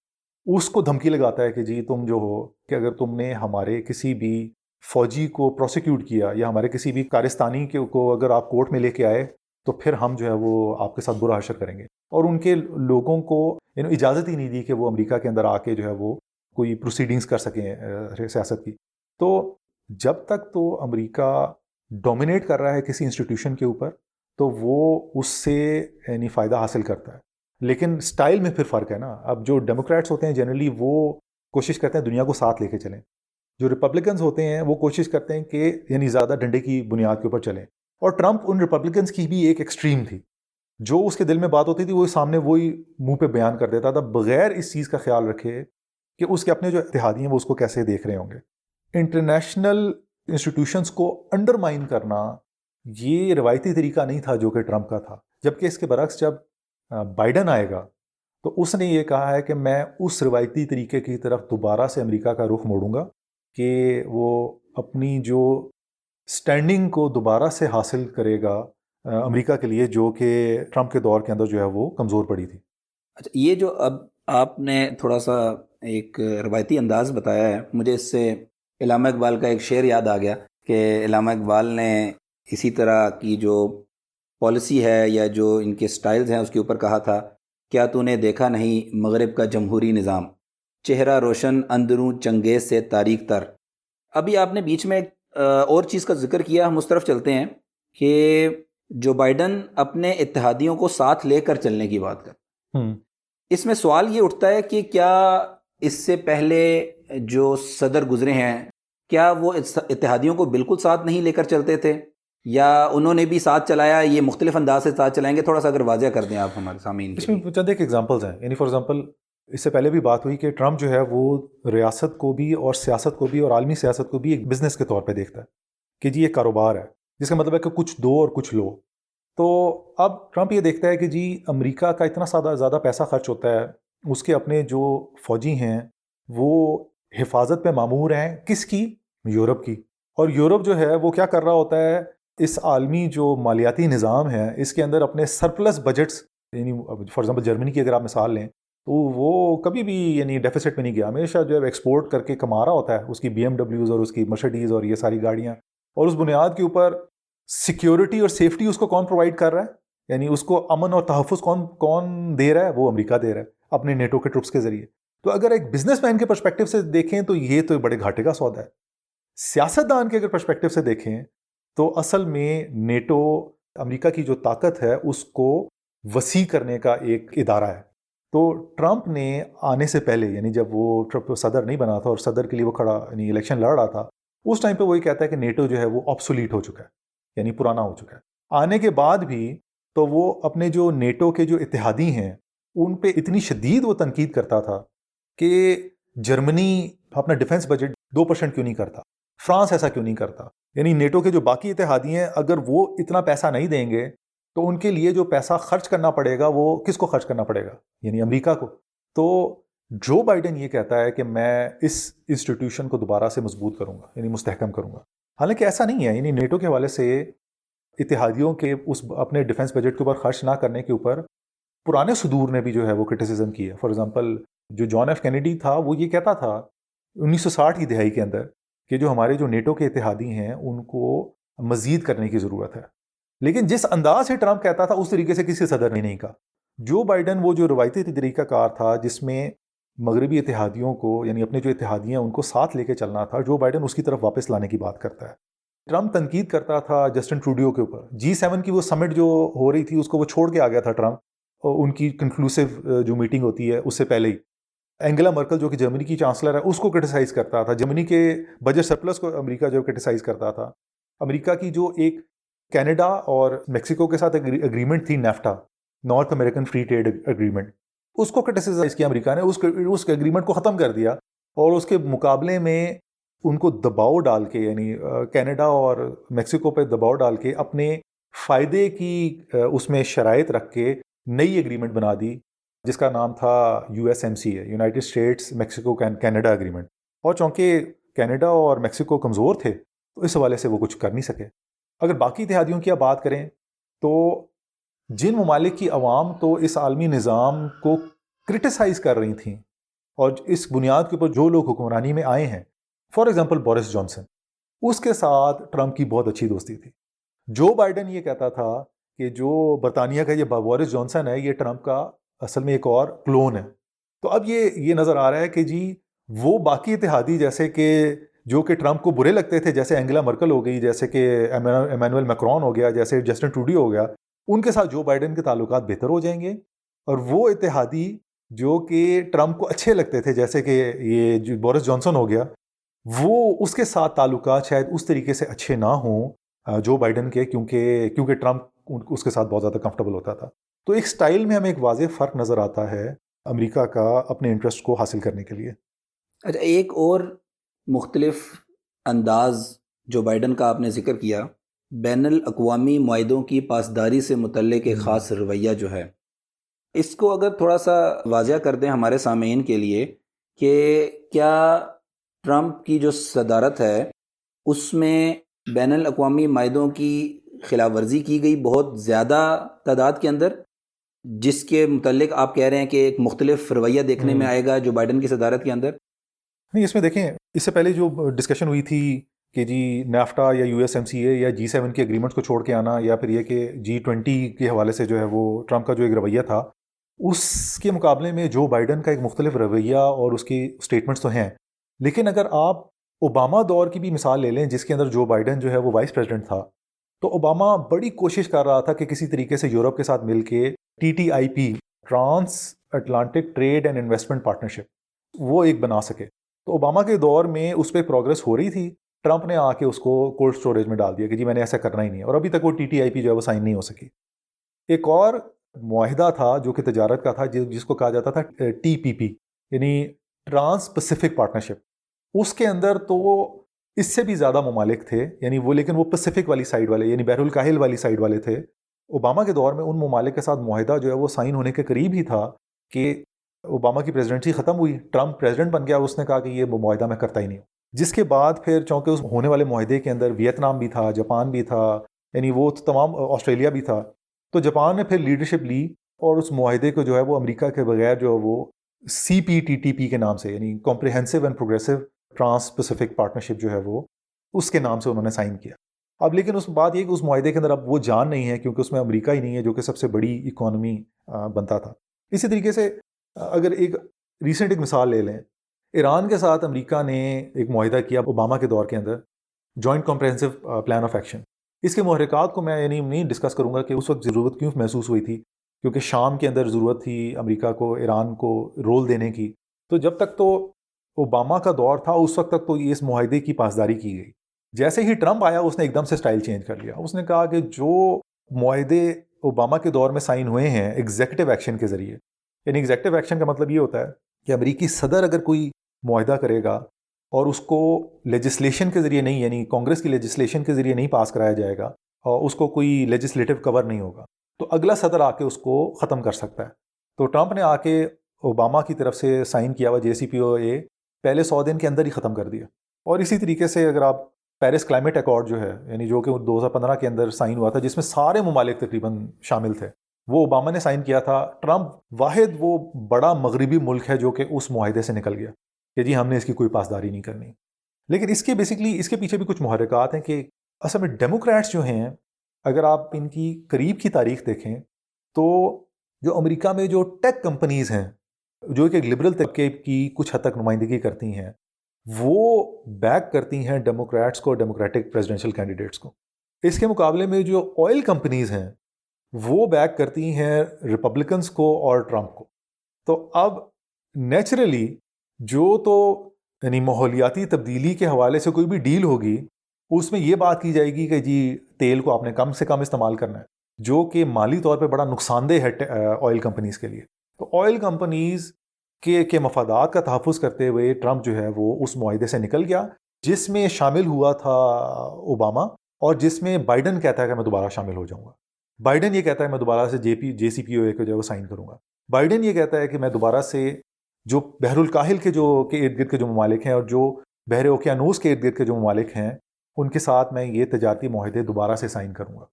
S1: اس کو دھمکی لگاتا ہے کہ جی تم جو ہو، کہ اگر تم نے ہمارے کسی بھی فوجی کو پروسیکیوٹ کیا یا ہمارے کسی بھی کارستانی کے کو اگر آپ کورٹ میں لے کے آئے، تو پھر ہم جو ہے وہ آپ کے ساتھ برا حشر کریں گے۔ اور ان کے لوگوں کو یعنی اجازت ہی نہیں دی کہ وہ امریکہ کے اندر آ کے جو ہے وہ کوئی پروسیڈنگز کر سکیں سیاست کی۔ تو جب تک تو امریکہ ڈومینیٹ کر رہا ہے کسی انسٹیٹیوشن کے اوپر، تو وہ اس سے یعنی فائدہ حاصل کرتا ہے۔ لیکن سٹائل میں پھر فرق ہے نا۔ اب جو ڈیموکریٹس ہوتے ہیں جنرلی وہ کوشش کرتے ہیں دنیا کو ساتھ لے کے چلیں۔ جو ریپبلکنز ہوتے ہیں وہ کوشش کرتے ہیں کہ یعنی زیادہ ڈنڈے کی بنیاد کے اوپر چلیں۔ اور ٹرمپ ان ریپبلکنس کی بھی ایک ایکسٹریم تھی۔ جو اس کے دل میں بات ہوتی تھی، وہ سامنے وہی منہ پہ بیان کر دیتا تھا، بغیر اس چیز کا خیال رکھے کہ اس کے اپنے جو اتحادی ہیں وہ اس کو کیسے دیکھ رہے ہوں گے۔ انٹرنیشنل انسٹیٹیوشنس کو انڈرمائن کرنا یہ روایتی طریقہ نہیں تھا جو کہ ٹرمپ کا تھا۔ جبکہ اس کے برعکس جب بائیڈن آئے گا، تو اس نے یہ کہا ہے کہ میں اس روایتی طریقے کی طرف دوبارہ سے امریکہ کا رخ موڑوں گا کہ وہ اپنی جو سٹینڈنگ کو دوبارہ سے حاصل کرے گا امریکہ کے لیے جو کہ ٹرمپ کے دور کے اندر جو ہے وہ کمزور پڑی تھی۔
S2: اچھا یہ جو اب آپ نے تھوڑا سا ایک روایتی انداز بتایا ہے، مجھے اس سے علامہ اقبال کا ایک شعر یاد آ گیا کہ علامہ اقبال نے اسی طرح کی جو پالیسی ہے یا جو ان کے سٹائلز ہیں اس کے اوپر کہا تھا کیا تو نے دیکھا نہیں مغرب کا جمہوری نظام؟ چہرہ روشن اندروں چنگیز سے تاریخ تر۔ ابھی آپ نے بیچ میں اور چیز کا ذکر کیا ہم اس طرف چلتے ہیں کہ جو بائیڈن اپنے اتحادیوں کو ساتھ لے کر چلنے کی بات کر اس میں سوال یہ اٹھتا ہے کہ کیا اس سے پہلے جو صدر گزرے ہیں کیا وہ اتحادیوں کو بالکل ساتھ نہیں لے کر چلتے تھے؟ یا انہوں نے بھی ساتھ چلایا یہ مختلف انداز سے ساتھ چلائیں گے؟ تھوڑا سا اگر واضح کر دیں آپ ہمارے سامعین
S1: اس میں چند ایک ایگزامپلز ہیں۔ یعنی فار ایگزامپل اس سے پہلے بھی بات ہوئی کہ ٹرمپ جو ہے وہ ریاست کو بھی اور سیاست کو بھی اور عالمی سیاست کو بھی ایک بزنس کے طور پہ دیکھتا ہے کہ جی یہ کاروبار ہے جس کا مطلب ہے کہ کچھ دو اور کچھ لو۔ تو اب ٹرمپ یہ دیکھتا ہے کہ جی امریکہ کا اتنا زیادہ زیادہ پیسہ خرچ ہوتا ہے اس کے اپنے جو فوجی ہیں وہ حفاظت پہ معمور ہیں کس کی؟ یورپ کی۔ اور یورپ جو ہے وہ کیا کر رہا ہوتا ہے؟ اس عالمی جو مالیاتی نظام ہے، اس کے اندر اپنے سرپلس بجٹس یعنی فار ایگزامپل جرمنی کی اگر آپ مثال لیں، تو وہ کبھی بھی یعنی ڈیفیسٹ میں نہیں گیا، ہمیشہ جو ہے ایکسپورٹ کر کے کما رہا ہوتا ہے۔ اس کی بی ایم ڈبلیوز اور اس کی مرشڈیز اور یہ ساری گاڑیاں۔ اور اس بنیاد کے اوپر سیکیورٹی اور سیفٹی اس کو کون پرووائڈ کر رہا ہے؟ یعنی اس کو امن اور تحفظ کون کون دے رہا ہے؟ وہ امریکہ دے رہا ہے، اپنے نیٹو کے ٹرپس کے ذریعے۔ تو اگر ایک بزنس مین کے پرسپیکٹو سے دیکھیں تو یہ تو بڑے گھاٹے کا سودا ہے۔ سیاست دان کے اگر پرسپیکٹو سے دیکھیں تو اصل میں نیٹو امریکہ کی جو طاقت ہے اس کو وسیع کرنے کا ایک ادارہ ہے۔ تو ٹرمپ نے آنے سے پہلے یعنی جب وہ ٹرمپ صدر نہیں بنا تھا اور صدر کے لیے وہ کھڑا یعنی الیکشن لڑ رہا تھا، اس ٹائم پہ وہی کہتا ہے کہ نیٹو جو ہے وہ آپسولیٹ ہو چکا ہے یعنی پرانا ہو چکا ہے۔ آنے کے بعد بھی تو وہ اپنے جو نیٹو کے جو اتحادی ہیں، ان پہ اتنی شدید وہ تنقید کرتا تھا کہ جرمنی اپنا ڈیفنس بجٹ دو پرسنٹ کیوں نہیں کرتا؟ فرانس ایسا کیوں نہیں کرتا؟ یعنی نیٹو کے جو باقی اتحادی ہیں، اگر وہ اتنا پیسہ نہیں دیں گے، تو ان کے لیے جو پیسہ خرچ کرنا پڑے گا، وہ کس کو خرچ کرنا پڑے گا؟ یعنی امریکہ کو۔ تو جو بائیڈن یہ کہتا ہے کہ میں اس انسٹیٹیوشن کو دوبارہ سے مضبوط کروں گا یعنی مستحکم کروں گا۔ حالانکہ ایسا نہیں ہے یعنی نیٹو کے حوالے سے اتحادیوں کے اس اپنے ڈیفنس بجٹ کے اوپر خرچ نہ کرنے کے اوپر پرانے صدور نے بھی جو ہے وہ کرٹیسزم کی ہے۔ فار ایگزامپل جو جان ایف کینیڈی تھا، وہ یہ کہتا تھا، انیس سو ساٹھ کی دہائی کے اندر کہ جو ہمارے جو نیٹو کے اتحادی ہیں، ان کو مزید کرنے کی ضرورت ہے۔ لیکن جس انداز سے ٹرمپ کہتا تھا، اس طریقے سے کسی صدر نے نہیں کہا جو بائیڈن وہ جو روایتی طریقہ کار تھا، جس میں مغربی اتحادیوں کو یعنی اپنے جو اتحادیاں، ان کو ساتھ لے کے چلنا تھا، جو بائیڈن اس کی طرف واپس لانے کی بات کرتا ہے۔ ٹرمپ تنقید کرتا تھا جسٹن ٹروڈیو کے اوپر۔ جی سیون کی وہ سمٹ جو ہو رہی تھی، اس کو وہ چھوڑ کے آ گیا تھا ٹرمپ۔ اور ان کی کنکلوسو جو میٹنگ ہوتی ہے، اس سے پہلے ہی۔ اینگلا مرکل جو کہ جرمنی کی چانسلر ہے، اس کو کرٹیسائز کرتا تھا۔ جرمنی کے بجٹ سرپلس کو امریکہ جو کرٹیسائز کرتا تھا۔ امریکہ کی جو ایک کینیڈا اور میکسیکو کے ساتھ اگریمنٹ تھی، NAFTA North American free trade agreement اس کو کرٹیسائز کیا امریکہ نے، اس اس اگریمنٹ کو ختم کر دیا اور اس کے مقابلے میں ان کو دباؤ ڈال کے یعنی کینیڈا اور میکسیکو پہ دباؤ ڈال کے اپنے فائدے کی اس میں شرائط رکھ کے نئی اگریمنٹ بنا دی۔ جس کا نام تھا یو ایس ایم سی ہے، United States, Mexico Canada agreement. اور چونکہ کینیڈا اور میکسیکو کمزور تھے، تو اس حوالے سے وہ کچھ کر نہیں سکے۔ اگر باقی اتحادیوں کی آپ بات کریں، تو جن ممالک کی عوام تو اس عالمی نظام کو کرٹیسائز کر رہی تھیں، اور اس بنیاد کے اوپر جو لوگ حکمرانی میں آئے ہیں فار ایگزامپل بورس جانسن اس کے ساتھ ٹرمپ کی بہت اچھی دوستی تھی۔ جو بائیڈن یہ کہتا تھا کہ جو برطانیہ کا یہ بورس جانسن ہے، یہ ٹرمپ کا اصل میں ایک اور کلون ہے۔ تو اب یہ یہ نظر آ رہا ہے کہ جی وہ باقی اتحادی جیسے کہ، جو کہ ٹرمپ کو برے لگتے تھے، جیسے اینگلا مرکل ہو گئی، جیسے کہ ایمینول میکرون ہو گیا، جیسے جسٹن ٹوڈی ہو گیا، ان کے ساتھ جو بائیڈن کے تعلقات بہتر ہو جائیں گے۔ اور وہ اتحادی جو کہ ٹرمپ کو اچھے لگتے تھے، جیسے کہ یہ جو بورس جانسن ہو گیا، وہ اس کے ساتھ تعلقات شاید اس طریقے سے اچھے نہ ہوں جو بائیڈن کے، کیونکہ کیونکہ ٹرمپ اس کے ساتھ بہت زیادہ کمفرٹیبل ہوتا تھا۔ تو ایک سٹائل میں ہمیں ایک واضح فرق نظر آتا ہے امریکہ کا اپنے انٹرسٹ کو حاصل کرنے کے لیے۔
S2: اچھا ایک اور مختلف انداز جو بائیڈن کا آپ نے ذکر کیا بین الاقوامی معاہدوں کی پاسداری سے متعلق ایک خاص رویہ جو ہے۔ اس کو اگر تھوڑا سا واضح کر دیں ہمارے سامعین کے لیے کہ کیا ٹرمپ کی جو صدارت ہے اس میں بین الاقوامی معاہدوں کی خلاف ورزی کی گئی بہت زیادہ تعداد کے اندر؟ جس کے متعلق آپ کہہ رہے ہیں کہ ایک مختلف رویہ دیکھنے میں آئے گا جو بائیڈن کی صدارت کے اندر؟
S1: نہیں اس میں دیکھیں اس سے پہلے جو ڈسکشن ہوئی تھی کہ جی نیفٹا یا U S M C A یا جی سیون کے اگریمنٹس کو چھوڑ کے آنا یا پھر یہ کہ جی ٹوینٹی کے حوالے سے جو ہے وہ ٹرمپ کا جو ایک رویہ تھا اس کے مقابلے میں جو بائیڈن کا ایک مختلف رویہ اور اس کی اسٹیٹمنٹس تو ہیں۔ لیکن اگر آپ اوباما دور کی بھی مثال لے لیں جس کے اندر جو بائیڈن جو ہے وہ وائس پریزیڈنٹ تھا تو اوباما بڑی کوشش کر رہا تھا کہ کسی طریقے سے یورپ کے ساتھ مل کے T T I P, trans Atlantic trade and investment partnership وہ ایک بنا سکے۔ تو اوباما کے دور میں اس پہ پروگرس ہو رہی تھی، ٹرمپ نے آ کے اس کو کولڈ اسٹوریج میں ڈال دیا کہ جی میں نے ایسا کرنا ہی نہیں ہے اور ابھی تک وہ ٹی ٹی آئی پی جو ہے وہ سائن نہیں ہو سکی۔ ایک اور معاہدہ تھا جو کہ تجارت کا تھا، جس کو کہا جاتا تھا ٹی پی پی یعنی ٹرانس پیسفک پارٹنرشپ۔ اس کے اندر تو اس سے بھی زیادہ ممالک تھے یعنی وہ، لیکن وہ پیسفک والی سائڈ والے یعنی بحر الکاہل والی سائڈ والے تھے۔ اوباما کے دور میں ان ممالک کے ساتھ معاہدہ جو ہے وہ سائن ہونے کے قریب ہی تھا کہ اوباما کی پریزیڈنسی ختم ہوئی۔ ٹرمپ پریزیڈنٹ بن گیا، اس نے کہا کہ یہ معاہدہ میں کرتا ہی نہیں۔ ہوں جس کے بعد پھر چونکہ اس ہونے والے معاہدے کے اندر ویتنام بھی تھا جاپان بھی تھا یعنی وہ تمام آسٹریلیا بھی تھا۔ تو جاپان نے پھر لیڈرشپ لی اور اس معاہدے کو جو ہے وہ امریکہ کے بغیر جو ہے وہ سی پی ٹی ٹی پی کے نام سے یعنی comprehensive and progressive trans Pacific partnership جو ہے وہ، اس کے نام سے انہوں نے سائن کیا۔ اب لیکن اس بات یہ کہ اس معاہدے کے اندر اب وہ جان نہیں ہے کیونکہ اس میں امریکہ ہی نہیں ہے جو کہ سب سے بڑی اکانومی بنتا تھا۔ اسی طریقے سے اگر ایک ریسنٹ ایک مثال لے لیں۔ ایران کے ساتھ امریکہ نے ایک معاہدہ کیا اوباما کے دور کے اندر joint comprehensive plan of action اس کے محرکات کو میں یعنی نہیں ڈسکس کروں گا کہ اس وقت ضرورت کیوں محسوس ہوئی تھی، کیونکہ شام کے اندر ضرورت تھی امریکہ کو، ایران کو رول دینے کی۔ تو جب تک تو اوباما کا دور تھا، اس وقت تک تو اس معاہدے کی پاسداری کی گئی۔ جیسے ہی ٹرمپ آیا، اس نے ایک دم سے سٹائل چینج کر لیا۔ اس نے کہا کہ جو معاہدے اوباما کے دور میں سائن ہوئے ہیں ایگزیکٹو ایکشن کے ذریعے۔ یعنی ایگزیکٹو ایکشن کا مطلب یہ ہوتا ہے کہ امریکی صدر اگر کوئی معاہدہ کرے گا اور اس کو لیجسلیشن کے ذریعے نہیں یعنی کانگریس کی لیجسلیشن کے ذریعے نہیں پاس کرایا جائے گا اور اس کو کوئی لیجسلیٹو کور نہیں ہوگا، تو اگلا صدر آ کے اس کو ختم کر سکتا ہے۔ تو ٹرمپ نے آ کے اوباما کی طرف سے سائن کیا ہوا، جے سی پی او، اے پہلے سو دن کے اندر ہی ختم کر دیا۔ اور اسی طریقے سے اگر آپ پیرس کلائمیٹ ایکارڈ جو ہے یعنی جو کہ دو ہزار پندرہ کے اندر سائن ہوا تھا، جس میں سارے ممالک تقریباً شامل تھے، وہ اوباما نے سائن کیا تھا۔ ٹرمپ واحد وہ بڑا مغربی ملک ہے جو کہ اس معاہدے سے نکل گیا کہ جی ہم نے اس کی کوئی پاسداری نہیں کرنی۔ لیکن اس کے بیسکلی اس کے پیچھے بھی کچھ محرکات ہیں کہ اصل میں ڈیموکریٹس جو ہیں، اگر آپ ان کی قریب کی تاریخ دیکھیں تو جو امریکہ میں جو ٹیک کمپنیز ہیں جو کہ ایک لبرل طبقے کی کچھ حد تک نمائندگی کرتی ہیں، وہ بیک کرتی ہیں ڈیموکریٹس کو ڈیموکریٹک پریزیڈینشیل کینڈیڈیٹس کو۔ اس کے مقابلے میں جو آئل کمپنیز ہیں، وہ بیک کرتی ہیں ریپبلکنس کو اور ٹرمپ کو۔ تو اب نیچرلی جو تو یعنی ماحولیاتی تبدیلی کے حوالے سے کوئی بھی ڈیل ہوگی، اس میں یہ بات کی جائے گی کہ جی تیل کو آپ نے کم سے کم استعمال کرنا ہے، جو کہ مالی طور پہ بڑا نقصان دہ ہے آئل کمپنیز کے لیے۔ تو آئل کمپنیز کے کے مفادات کا تحفظ کرتے ہوئے ٹرمپ جو ہے وہ اس معاہدے سے نکل گیا، جس میں شامل ہوا تھا اوباما اور جس میں بائیڈن کہتا ہے کہ میں دوبارہ شامل ہو جاؤں گا۔ بائیڈن یہ کہتا ہے میں دوبارہ سے جے پی، جے سی پی او اے کو جو ہے وہ سائن کروں گا۔ بائیڈن یہ کہتا ہے کہ میں دوبارہ سے جو بحر الکاہل کے جو، کے ارد گرد کے جو ممالک ہیں اور جو بحر اوکیانوس کے ارد گرد کے جو ممالک ہیں، ان کے ساتھ میں یہ تجارتی معاہدے دوبارہ سے سائن کروں گا۔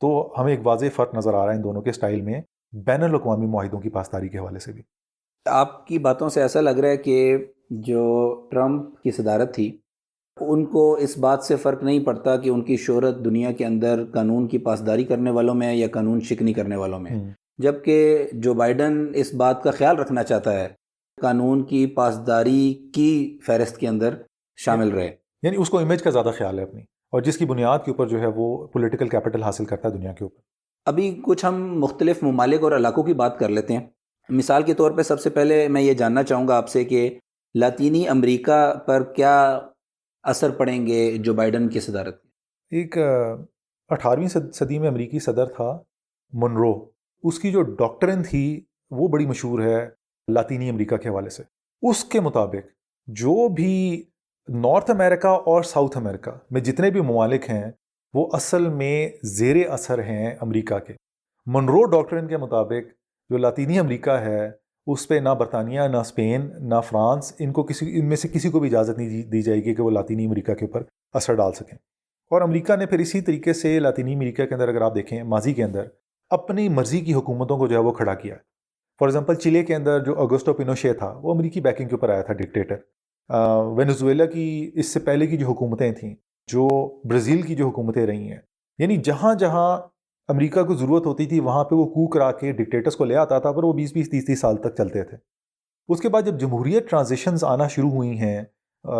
S1: تو ہمیں ایک واضح فرق نظر آ رہا ہے ان دونوں کے سٹائل میں بین الاقوامی معاہدوں کی پاسداری کے حوالے سے بھی۔
S2: آپ کی باتوں سے ایسا لگ رہا ہے کہ جو ٹرمپ کی صدارت تھی ان کو اس بات سے فرق نہیں پڑتا کہ ان کی شہرت دنیا کے اندر قانون کی پاسداری کرنے والوں میں یا قانون شکنی کرنے والوں میں۔ جبکہ جو بائیڈن اس بات کا خیال رکھنا چاہتا ہے قانون کی پاسداری کی فہرست کے اندر شامل رہے۔
S1: یعنی اس کو امیج کا زیادہ خیال ہے اپنی اور جس کی بنیاد کے اوپر جو ہے وہ پولیٹیکل کیپٹل حاصل کرتا ہے دنیا کے اوپر۔
S2: ابھی کچھ ہم مختلف ممالک اور علاقوں کی بات کر لیتے ہیں۔ مثال کے طور پہ سب سے پہلے میں یہ جاننا چاہوں گا آپ سے کہ لاطینی امریکہ پر کیا اثر پڑیں گے جو بائیڈن کی صدارت
S1: ایک اٹھارہویں صدی میں امریکی صدر تھا منرو۔ اس کی جو ڈاکٹرن تھی وہ بڑی مشہور ہے لاطینی امریکہ کے حوالے سے۔ اس کے مطابق جو بھی نارتھ امریکہ اور ساؤتھ امریکہ میں جتنے بھی ممالک ہیں وہ اصل میں زیر اثر ہیں امریکہ کے۔ منرو ڈاکٹرن کے مطابق جو لاطینی امریکہ ہے، اس پہ نہ برطانیہ، نہ اسپین نہ فرانس، ان کو کسی، ان میں سے کسی کو بھی اجازت نہیں دی جائے گی کہ وہ لاطینی امریکہ کے اوپر اثر ڈال سکیں۔ اور امریکہ نے پھر اسی طریقے سے لاطینی امریکہ کے اندر اگر آپ دیکھیں، ماضی کے اندر اپنی مرضی کی حکومتوں کو جو ہے وہ کھڑا کیا۔ ہے فار ایگزامپل، چلے کے اندر جو اگسٹو پینوشے تھا، وہ امریکی بیکنگ کے اوپر آیا تھا، ڈکٹیٹر۔ وینزویلا کی اس سے پہلے کی جو حکومتیں تھیں جو برازیل کی جو حکومتیں رہی ہیں یعنی جہاں جہاں امریکہ کو ضرورت ہوتی تھی، وہاں پہ وہ کو کرا کے ڈکٹیٹرس کو لے آتا تھا، پر وہ بیس بیس تیس تیس سال تک چلتے تھے۔ اس کے بعد جب جمہوریت ٹرانزیشنز آنا شروع ہوئی ہیں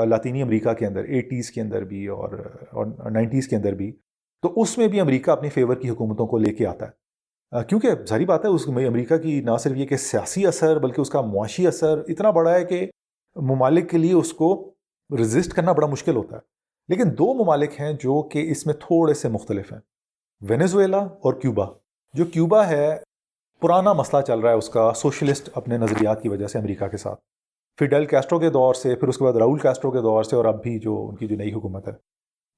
S1: لاطینی امریکہ کے اندر ایٹیز کے اندر بھی اور نائنٹیز کے اندر بھی، تو اس میں بھی امریکہ اپنے فیور کی حکومتوں کو لے کے آتا ہے۔ کیونکہ ظاہری بات ہے، اس میں امریکہ کی نہ صرف یہ کہ سیاسی اثر، بلکہ اس کا معاشی اثر اتنا بڑا ہے کہ ممالک کے لیے اس کو رزسٹ کرنا بڑا مشکل ہوتا ہے۔ لیکن دو ممالک ہیں جو کہ اس میں تھوڑے سے مختلف ہیں۔ وینیزویلا اور کیوبا۔ جو کیوبا ہے، پرانا مسئلہ چل رہا ہے اس کا، سوشلسٹ اپنے نظریات کی وجہ سے امریکہ کے ساتھ۔ فیڈل کیسٹرو کے دور سے، پھر اس کے بعد راؤل کیسٹرو کے دور سے اور اب بھی جو ان کی جو نئی حکومت ہے۔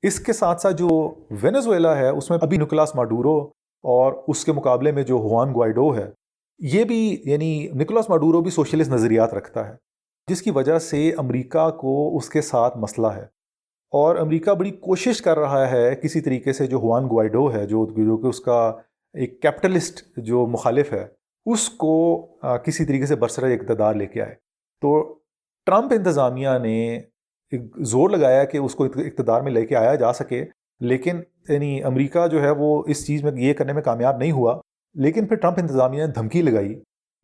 S1: اس کے ساتھ ساتھ جو وینیزویلا ہے، اس میں ابھی نکلاس ماڈورو اور اس کے مقابلے میں جو ہوان گوائڈو ہے، یہ بھی یعنی نکلاس ماڈورو بھی سوشلسٹ نظریات رکھتا ہے، جس کی وجہ سے امریکہ کو اس کے ساتھ مسئلہ ہے۔ اور امریکہ بڑی کوشش کر رہا ہے کسی طریقے سے جو ہوان گوائڈو ہے، جو جو کہ اس کا ایک کیپٹلسٹ جو مخالف ہے، اس کو کسی طریقے سے برسر اقتدار لے کے آئے۔ تو ٹرمپ انتظامیہ نے ایک زور لگایا کہ اس کو اقتدار میں لے کے آیا جا سکے، لیکن یعنی امریکہ جو ہے وہ اس چیز میں یہ کرنے میں کامیاب نہیں ہوا۔ لیکن پھر ٹرمپ انتظامیہ نے دھمکی لگائی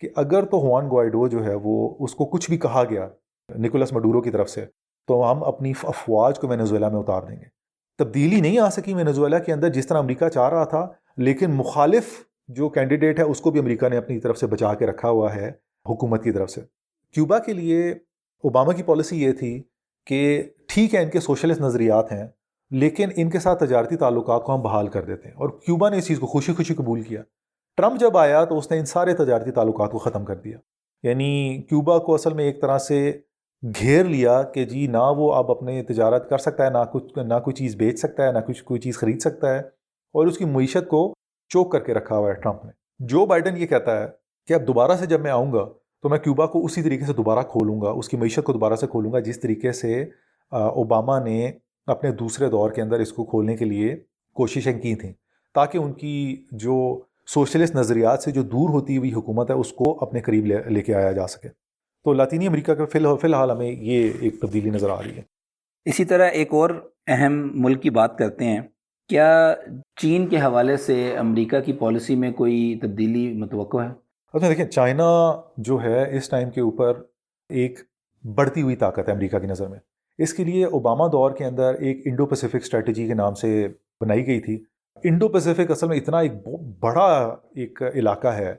S1: کہ اگر تو ہوان گوائڈو جو ہے وہ اس کو کچھ بھی کہا گیا نکولس مڈورو کی طرف سے تو ہم اپنی افواج کو وینزویلا میں اتار دیں گے۔ تبدیلی نہیں آ سکی وینزویلا کے اندر جس طرح امریکہ چاہ رہا تھا، لیکن مخالف جو کینڈیڈیٹ ہے، اس کو بھی امریکہ نے اپنی طرف سے بچا کے رکھا ہوا ہے، حکومت کی طرف سے۔ کیوبا کے لیے اوباما کی پالیسی یہ تھی کہ ٹھیک ہے، ان کے سوشلسٹ نظریات ہیں، لیکن ان کے ساتھ تجارتی تعلقات کو ہم بحال کر دیتے ہیں۔ اور کیوبا نے اس چیز کو خوشی خوشی قبول کیا۔ ٹرمپ جب آیا تو اس نے ان سارے تجارتی تعلقات کو ختم کر دیا۔ یعنی کیوبا کو اصل میں ایک طرح سے گھیر لیا کہ جی نہ وہ اب اپنے تجارت کر سکتا ہے، نہ کچھ، نہ کوئی چیز بیچ سکتا ہے، نہ کچھ، کوئی چیز خرید سکتا ہے۔ اور اس کی معیشت کو چوک کر کے رکھا ہوا ہے ٹرمپ نے۔ جو بائیڈن یہ کہتا ہے کہ اب دوبارہ سے جب میں آؤں گا تو میں کیوبا کو اسی طریقے سے دوبارہ کھولوں گا، اس کی معیشت کو دوبارہ سے کھولوں گا، جس طریقے سے اوباما نے اپنے دوسرے دور کے اندر اس کو کھولنے کے لیے کوششیں کی تھیں۔ تاکہ ان کی جو سوشلسٹ نظریات سے جو دور ہوتی ہوئی حکومت ہے، اس کو اپنے قریب لے لے کے آیا جا سکے۔ تو لاطینی امریکہ کا فی الحال ہمیں یہ ایک تبدیلی نظر آ رہی ہے۔
S2: اسی طرح ایک اور اہم ملک کی بات کرتے ہیں۔ کیا چین کے حوالے سے امریکہ کی پالیسی میں کوئی تبدیلی متوقع ہے؟
S1: اچھا دیکھیں چائنا جو ہے اس ٹائم کے اوپر ایک بڑھتی ہوئی طاقت ہے امریکہ کی نظر میں۔ اس کے لیے اوباما دور کے اندر ایک انڈو پیسیفک اسٹریٹجی کے نام سے بنائی گئی تھی۔ انڈو پیسیفک اصل میں اتنا ایک بڑا ایک علاقہ ہے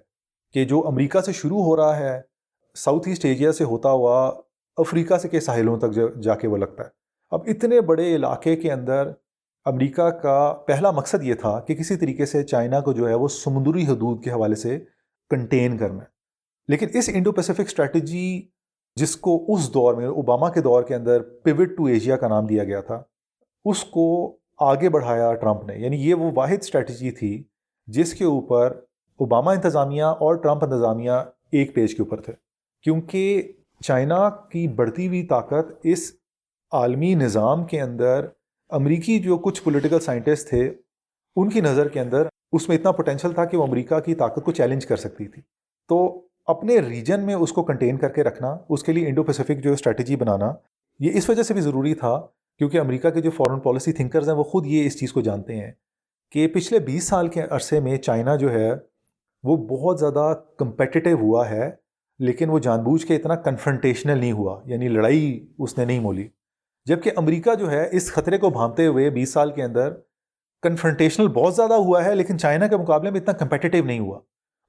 S1: کہ جو امریکہ سے شروع ہو رہا ہے۔ ساؤتھ ایسٹ ایشیا سے ہوتا ہوا افریقہ سے کے ساحلوں تک جا کے وہ لگتا ہے۔ اب اتنے بڑے علاقے کے اندر امریکہ کا پہلا مقصد یہ تھا کہ کسی طریقے سے چائنا کو جو ہے وہ سمندری حدود کے حوالے سے کنٹین کرنا ہے۔ لیکن اس انڈو پیسیفک اسٹریٹجی جس کو اس دور میں، اوباما کے دور کے اندر پیوٹ ٹو ایشیا کا نام دیا گیا تھا، اس کو آگے بڑھایا ٹرمپ نے۔ یعنی یہ وہ واحد اسٹریٹجی تھی جس کے اوپر اوباما انتظامیہ اور ٹرمپ انتظامیہ ایک پیج کے اوپر تھے۔ کیونکہ چائنا کی بڑھتی ہوئی طاقت اس عالمی نظام کے اندر، امریکی جو کچھ پولیٹیکل سائنٹسٹ تھے، ان کی نظر کے اندر اس میں اتنا پوٹینشیل تھا کہ وہ امریکہ کی طاقت کو چیلنج کر سکتی تھی۔ تو اپنے ریجن میں اس کو کنٹین کر کے رکھنا، اس کے لیے انڈو پیسیفک جو اسٹریٹجی بنانا، یہ اس وجہ سے بھی ضروری تھا کیونکہ امریکہ کے جو فورن پالیسی تھنکرز ہیں، وہ خود یہ اس چیز کو جانتے ہیں کہ پچھلے بیس سال کے عرصے میں چائنا جو ہے، وہ بہت زیادہ کمپیٹیٹیو ہوا ہے۔ لیکن وہ جان بوجھ کے اتنا کنفرنٹیشنل نہیں ہوا یعنی لڑائی اس نے نہیں مولی۔ جبکہ امریکہ جو ہے، اس خطرے کو بھانتے ہوئے بیس سال کے اندر کنفرنٹیشنل بہت زیادہ ہوا ہے، لیکن چائنا کے مقابلے میں اتنا کمپیٹیو نہیں ہوا۔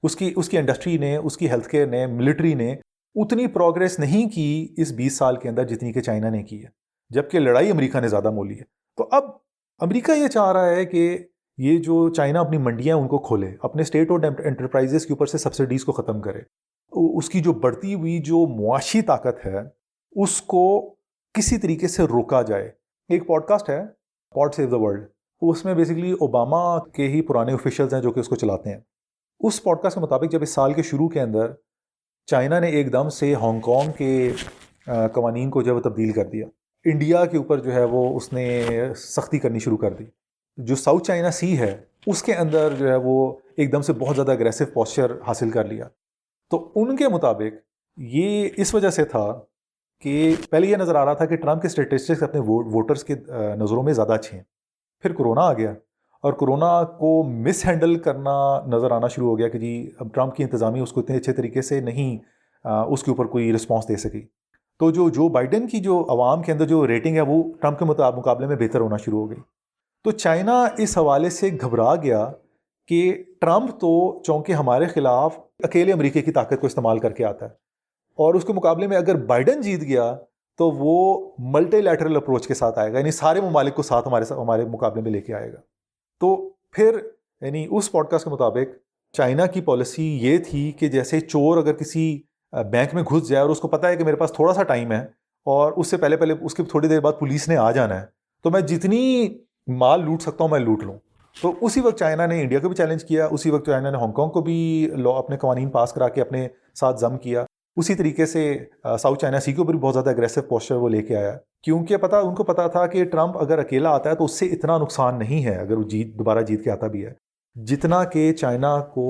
S1: اس کی اس کی انڈسٹری نے، اس کی ہیلتھ کیئر نے ملٹری نے اتنی پروگرس نہیں کی اس بیس سال کے اندر جتنی کہ چائنا نے کی ہے۔ جبکہ لڑائی امریکہ نے زیادہ مولی ہے۔ تو اب امریکہ یہ چاہ رہا ہے کہ یہ جو چائنا اپنی منڈیاں ان کو کھولے، اپنے اسٹیٹ اور انٹرپرائزز کے اوپر سے سبسڈیز کو ختم کرے۔ اس کی جو بڑھتی ہوئی جو معاشی طاقت ہے، اس کو کسی طریقے سے روکا جائے۔ ایک پوڈ کاسٹ ہے پوڈ سیو دا ورلڈ اس میں بیسکلی اوباما کے ہی پرانے آفیشلز ہیں جو کہ اس کو چلاتے ہیں۔ اس پوڈ کاسٹ کے مطابق جب اس سال کے شروع کے اندر چائنا نے ایک دم سے ہانگ کانگ کے قوانین کو جو ہے وہ تبدیل کر دیا۔ انڈیا کے اوپر جو ہے وہ اس نے سختی کرنی شروع کر دی۔ جو ساؤتھ چائنا سی ہے، اس کے اندر جو ہے وہ ایک دم سے بہت زیادہ اگریسو پوسچر حاصل کر لیا۔ تو ان کے مطابق یہ اس وجہ سے تھا کہ پہلے یہ نظر آ رہا تھا کہ ٹرمپ کے اسٹیٹسٹکس اپنے ووٹرس کے نظروں میں زیادہ اچھے ہیں۔ پھر کرونا آ گیا اور کرونا کو مس ہینڈل کرنا نظر آنا شروع ہو گیا کہ جی اب ٹرمپ کی انتظامیہ اس کو اتنے اچھے طریقے سے نہیں اس کے اوپر کوئی رسپانس دے سکی۔ تو جو جو بائیڈن کی جو عوام کے اندر جو ریٹنگ ہے وہ ٹرمپ کے مقابلے میں بہتر ہونا شروع ہو گئی۔ تو چائنا اس حوالے سے گھبرا گیا کہ ٹرمپ تو چونکہ ہمارے خلاف اکیلے امریکہ کی طاقت کو استعمال کر کے آتا ہے اور اس کے مقابلے میں اگر بائیڈن جیت گیا تو وہ ملٹی لیٹرل اپروچ کے ساتھ آئے گا یعنی سارے ممالک کو ساتھ ہمارے ہمارے مقابلے میں لے کے آئے گا۔ تو پھر یعنی اس پوڈ کاسٹ کے مطابق چائنا کی پالیسی یہ تھی کہ جیسے چور اگر کسی بینک میں گھس جائے اور اس کو پتا ہے کہ میرے پاس تھوڑا سا ٹائم ہے اور اس سے پہلے پہلے اس کی تھوڑی دیر بعد پولیس نے آ جانا ہے، تو میں جتنی مال لوٹ سکتا ہوں میں لوٹ لوں۔ تو اسی وقت چائنا نے انڈیا کو بھی چیلنج کیا، اسی وقت چائنا نے ہانگ کانگ کو بھی لا اپنے قوانین پاس کرا کے اپنے ساتھ ضم کیا۔ اسی طریقے سے ساؤتھ چائنا سی کے اوپر بھی بہت زیادہ اگریسو پوسچر وہ لے کے آیا۔ کیونکہ پتا، ان کو پتا تھا کہ ٹرمپ اگر اکیلا آتا ہے تو اس سے اتنا نقصان نہیں ہے، اگر وہ جیت، دوبارہ جیت کے آتا بھی ہے۔ جتنا کہ چائنا کو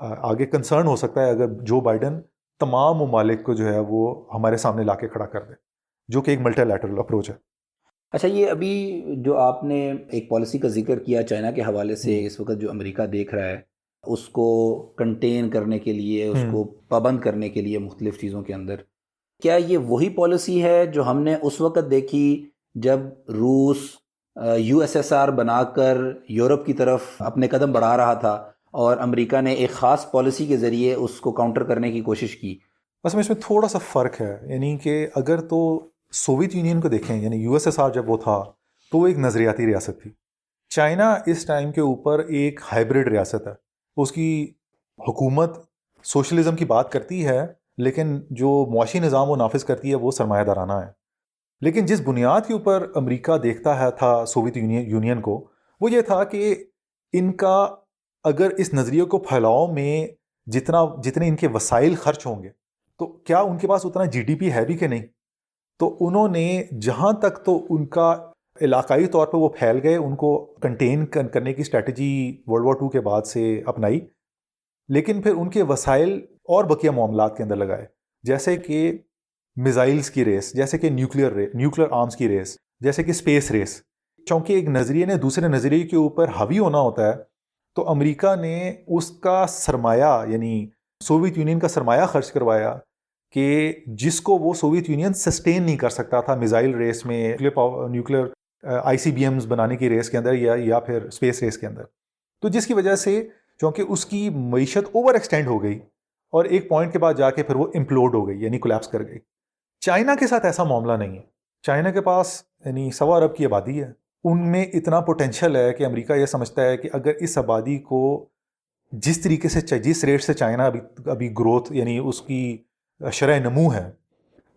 S1: آگے کنسرن ہو سکتا ہے اگر جو بائیڈن تمام ممالک کو جو ہے وہ ہمارے سامنے لا کے کھڑا کر دے، جو کہ ایک ملٹی لیٹرل اپروچ ہے۔
S2: اچھا یہ ابھی جو آپ نے ایک پالیسی کا ذکر کیا چائنا کے حوالے سے اس وقت جو امریکہ دیکھ رہا ہے اس کو کنٹین کرنے کے لیے اس کو پابند کرنے کے لیے مختلف چیزوں کے اندر۔ کیا یہ وہی پالیسی ہے جو ہم نے اس وقت دیکھی جب روس یو ایس ایس آر بنا کر یورپ کی طرف اپنے قدم بڑھا رہا تھا اور امریکہ نے ایک خاص پالیسی کے ذریعے اس کو کاؤنٹر کرنے کی کوشش کی؟
S1: بس میں اس میں تھوڑا سا فرق ہے یعنی کہ اگر تو سوویت یونین کو دیکھیں یعنی یو ایس ایس آر جب وہ تھا، تو وہ ایک نظریاتی ریاست تھی۔ چائنا اس ٹائم کے اوپر ایک ہائبرڈ ریاست ہے۔ اس کی حکومت سوشلزم کی بات کرتی ہے، لیکن جو معاشی نظام وہ نافذ کرتی ہے، وہ سرمایہ دارانہ ہے۔ لیکن جس بنیاد کے اوپر امریکہ دیکھتا ہے تھا سوویت یونین کو، وہ یہ تھا کہ ان کا اگر اس نظریے کو پھیلاؤ میں جتنا، جتنے ان کے وسائل خرچ ہوں گے، تو کیا ان کے پاس اتنا جی ڈی پی ہے بھی کہ نہیں؟ تو انہوں نے جہاں تک تو ان کا علاقائی طور پہ وہ پھیل گئے، ان کو کنٹین کرنے کی اسٹریٹجی ورلڈ وار ٹو کے بعد سے اپنائی، لیکن پھر ان کے وسائل اور بقیہ معاملات کے اندر لگائے۔ جیسے کہ میزائلس کی ریس جیسے کہ نیوکلیئر ریس نیوکلیئر آرمس کی ریس جیسے کہ اسپیس ریس چونکہ ایک نظریے نے دوسرے نظریے کے اوپر حوی ہونا ہوتا ہے، تو امریکہ نے اس کا سرمایہ یعنی سوویت یونین کا سرمایہ خرچ کروایا کہ جس کو وہ سوویت یونین سسٹین نہیں کر سکتا تھا میزائل ریس میں nuclear I C B Ms بنانے کی ریس کے اندر یا یا پھر اسپیس ریس کے اندر۔ تو جس کی وجہ سے چونکہ اس کی معیشت اوور ایکسٹینڈ ہو گئی اور ایک پوائنٹ کے بعد جا کے پھر وہ امپلوڈ ہو گئی یعنی کولیپس کر گئی۔ چائنا کے ساتھ ایسا معاملہ نہیں ہے۔ چائنا کے پاس یعنی سوا ارب کی آبادی ہے۔ ان میں اتنا پوٹینشیل ہے کہ امریکہ یہ سمجھتا ہے کہ اگر اس آبادی کو جس طریقے سے، جس ریٹ سے چائنا ابھی ابھی گروتھ یعنی اس کی شرح نمو ہے۔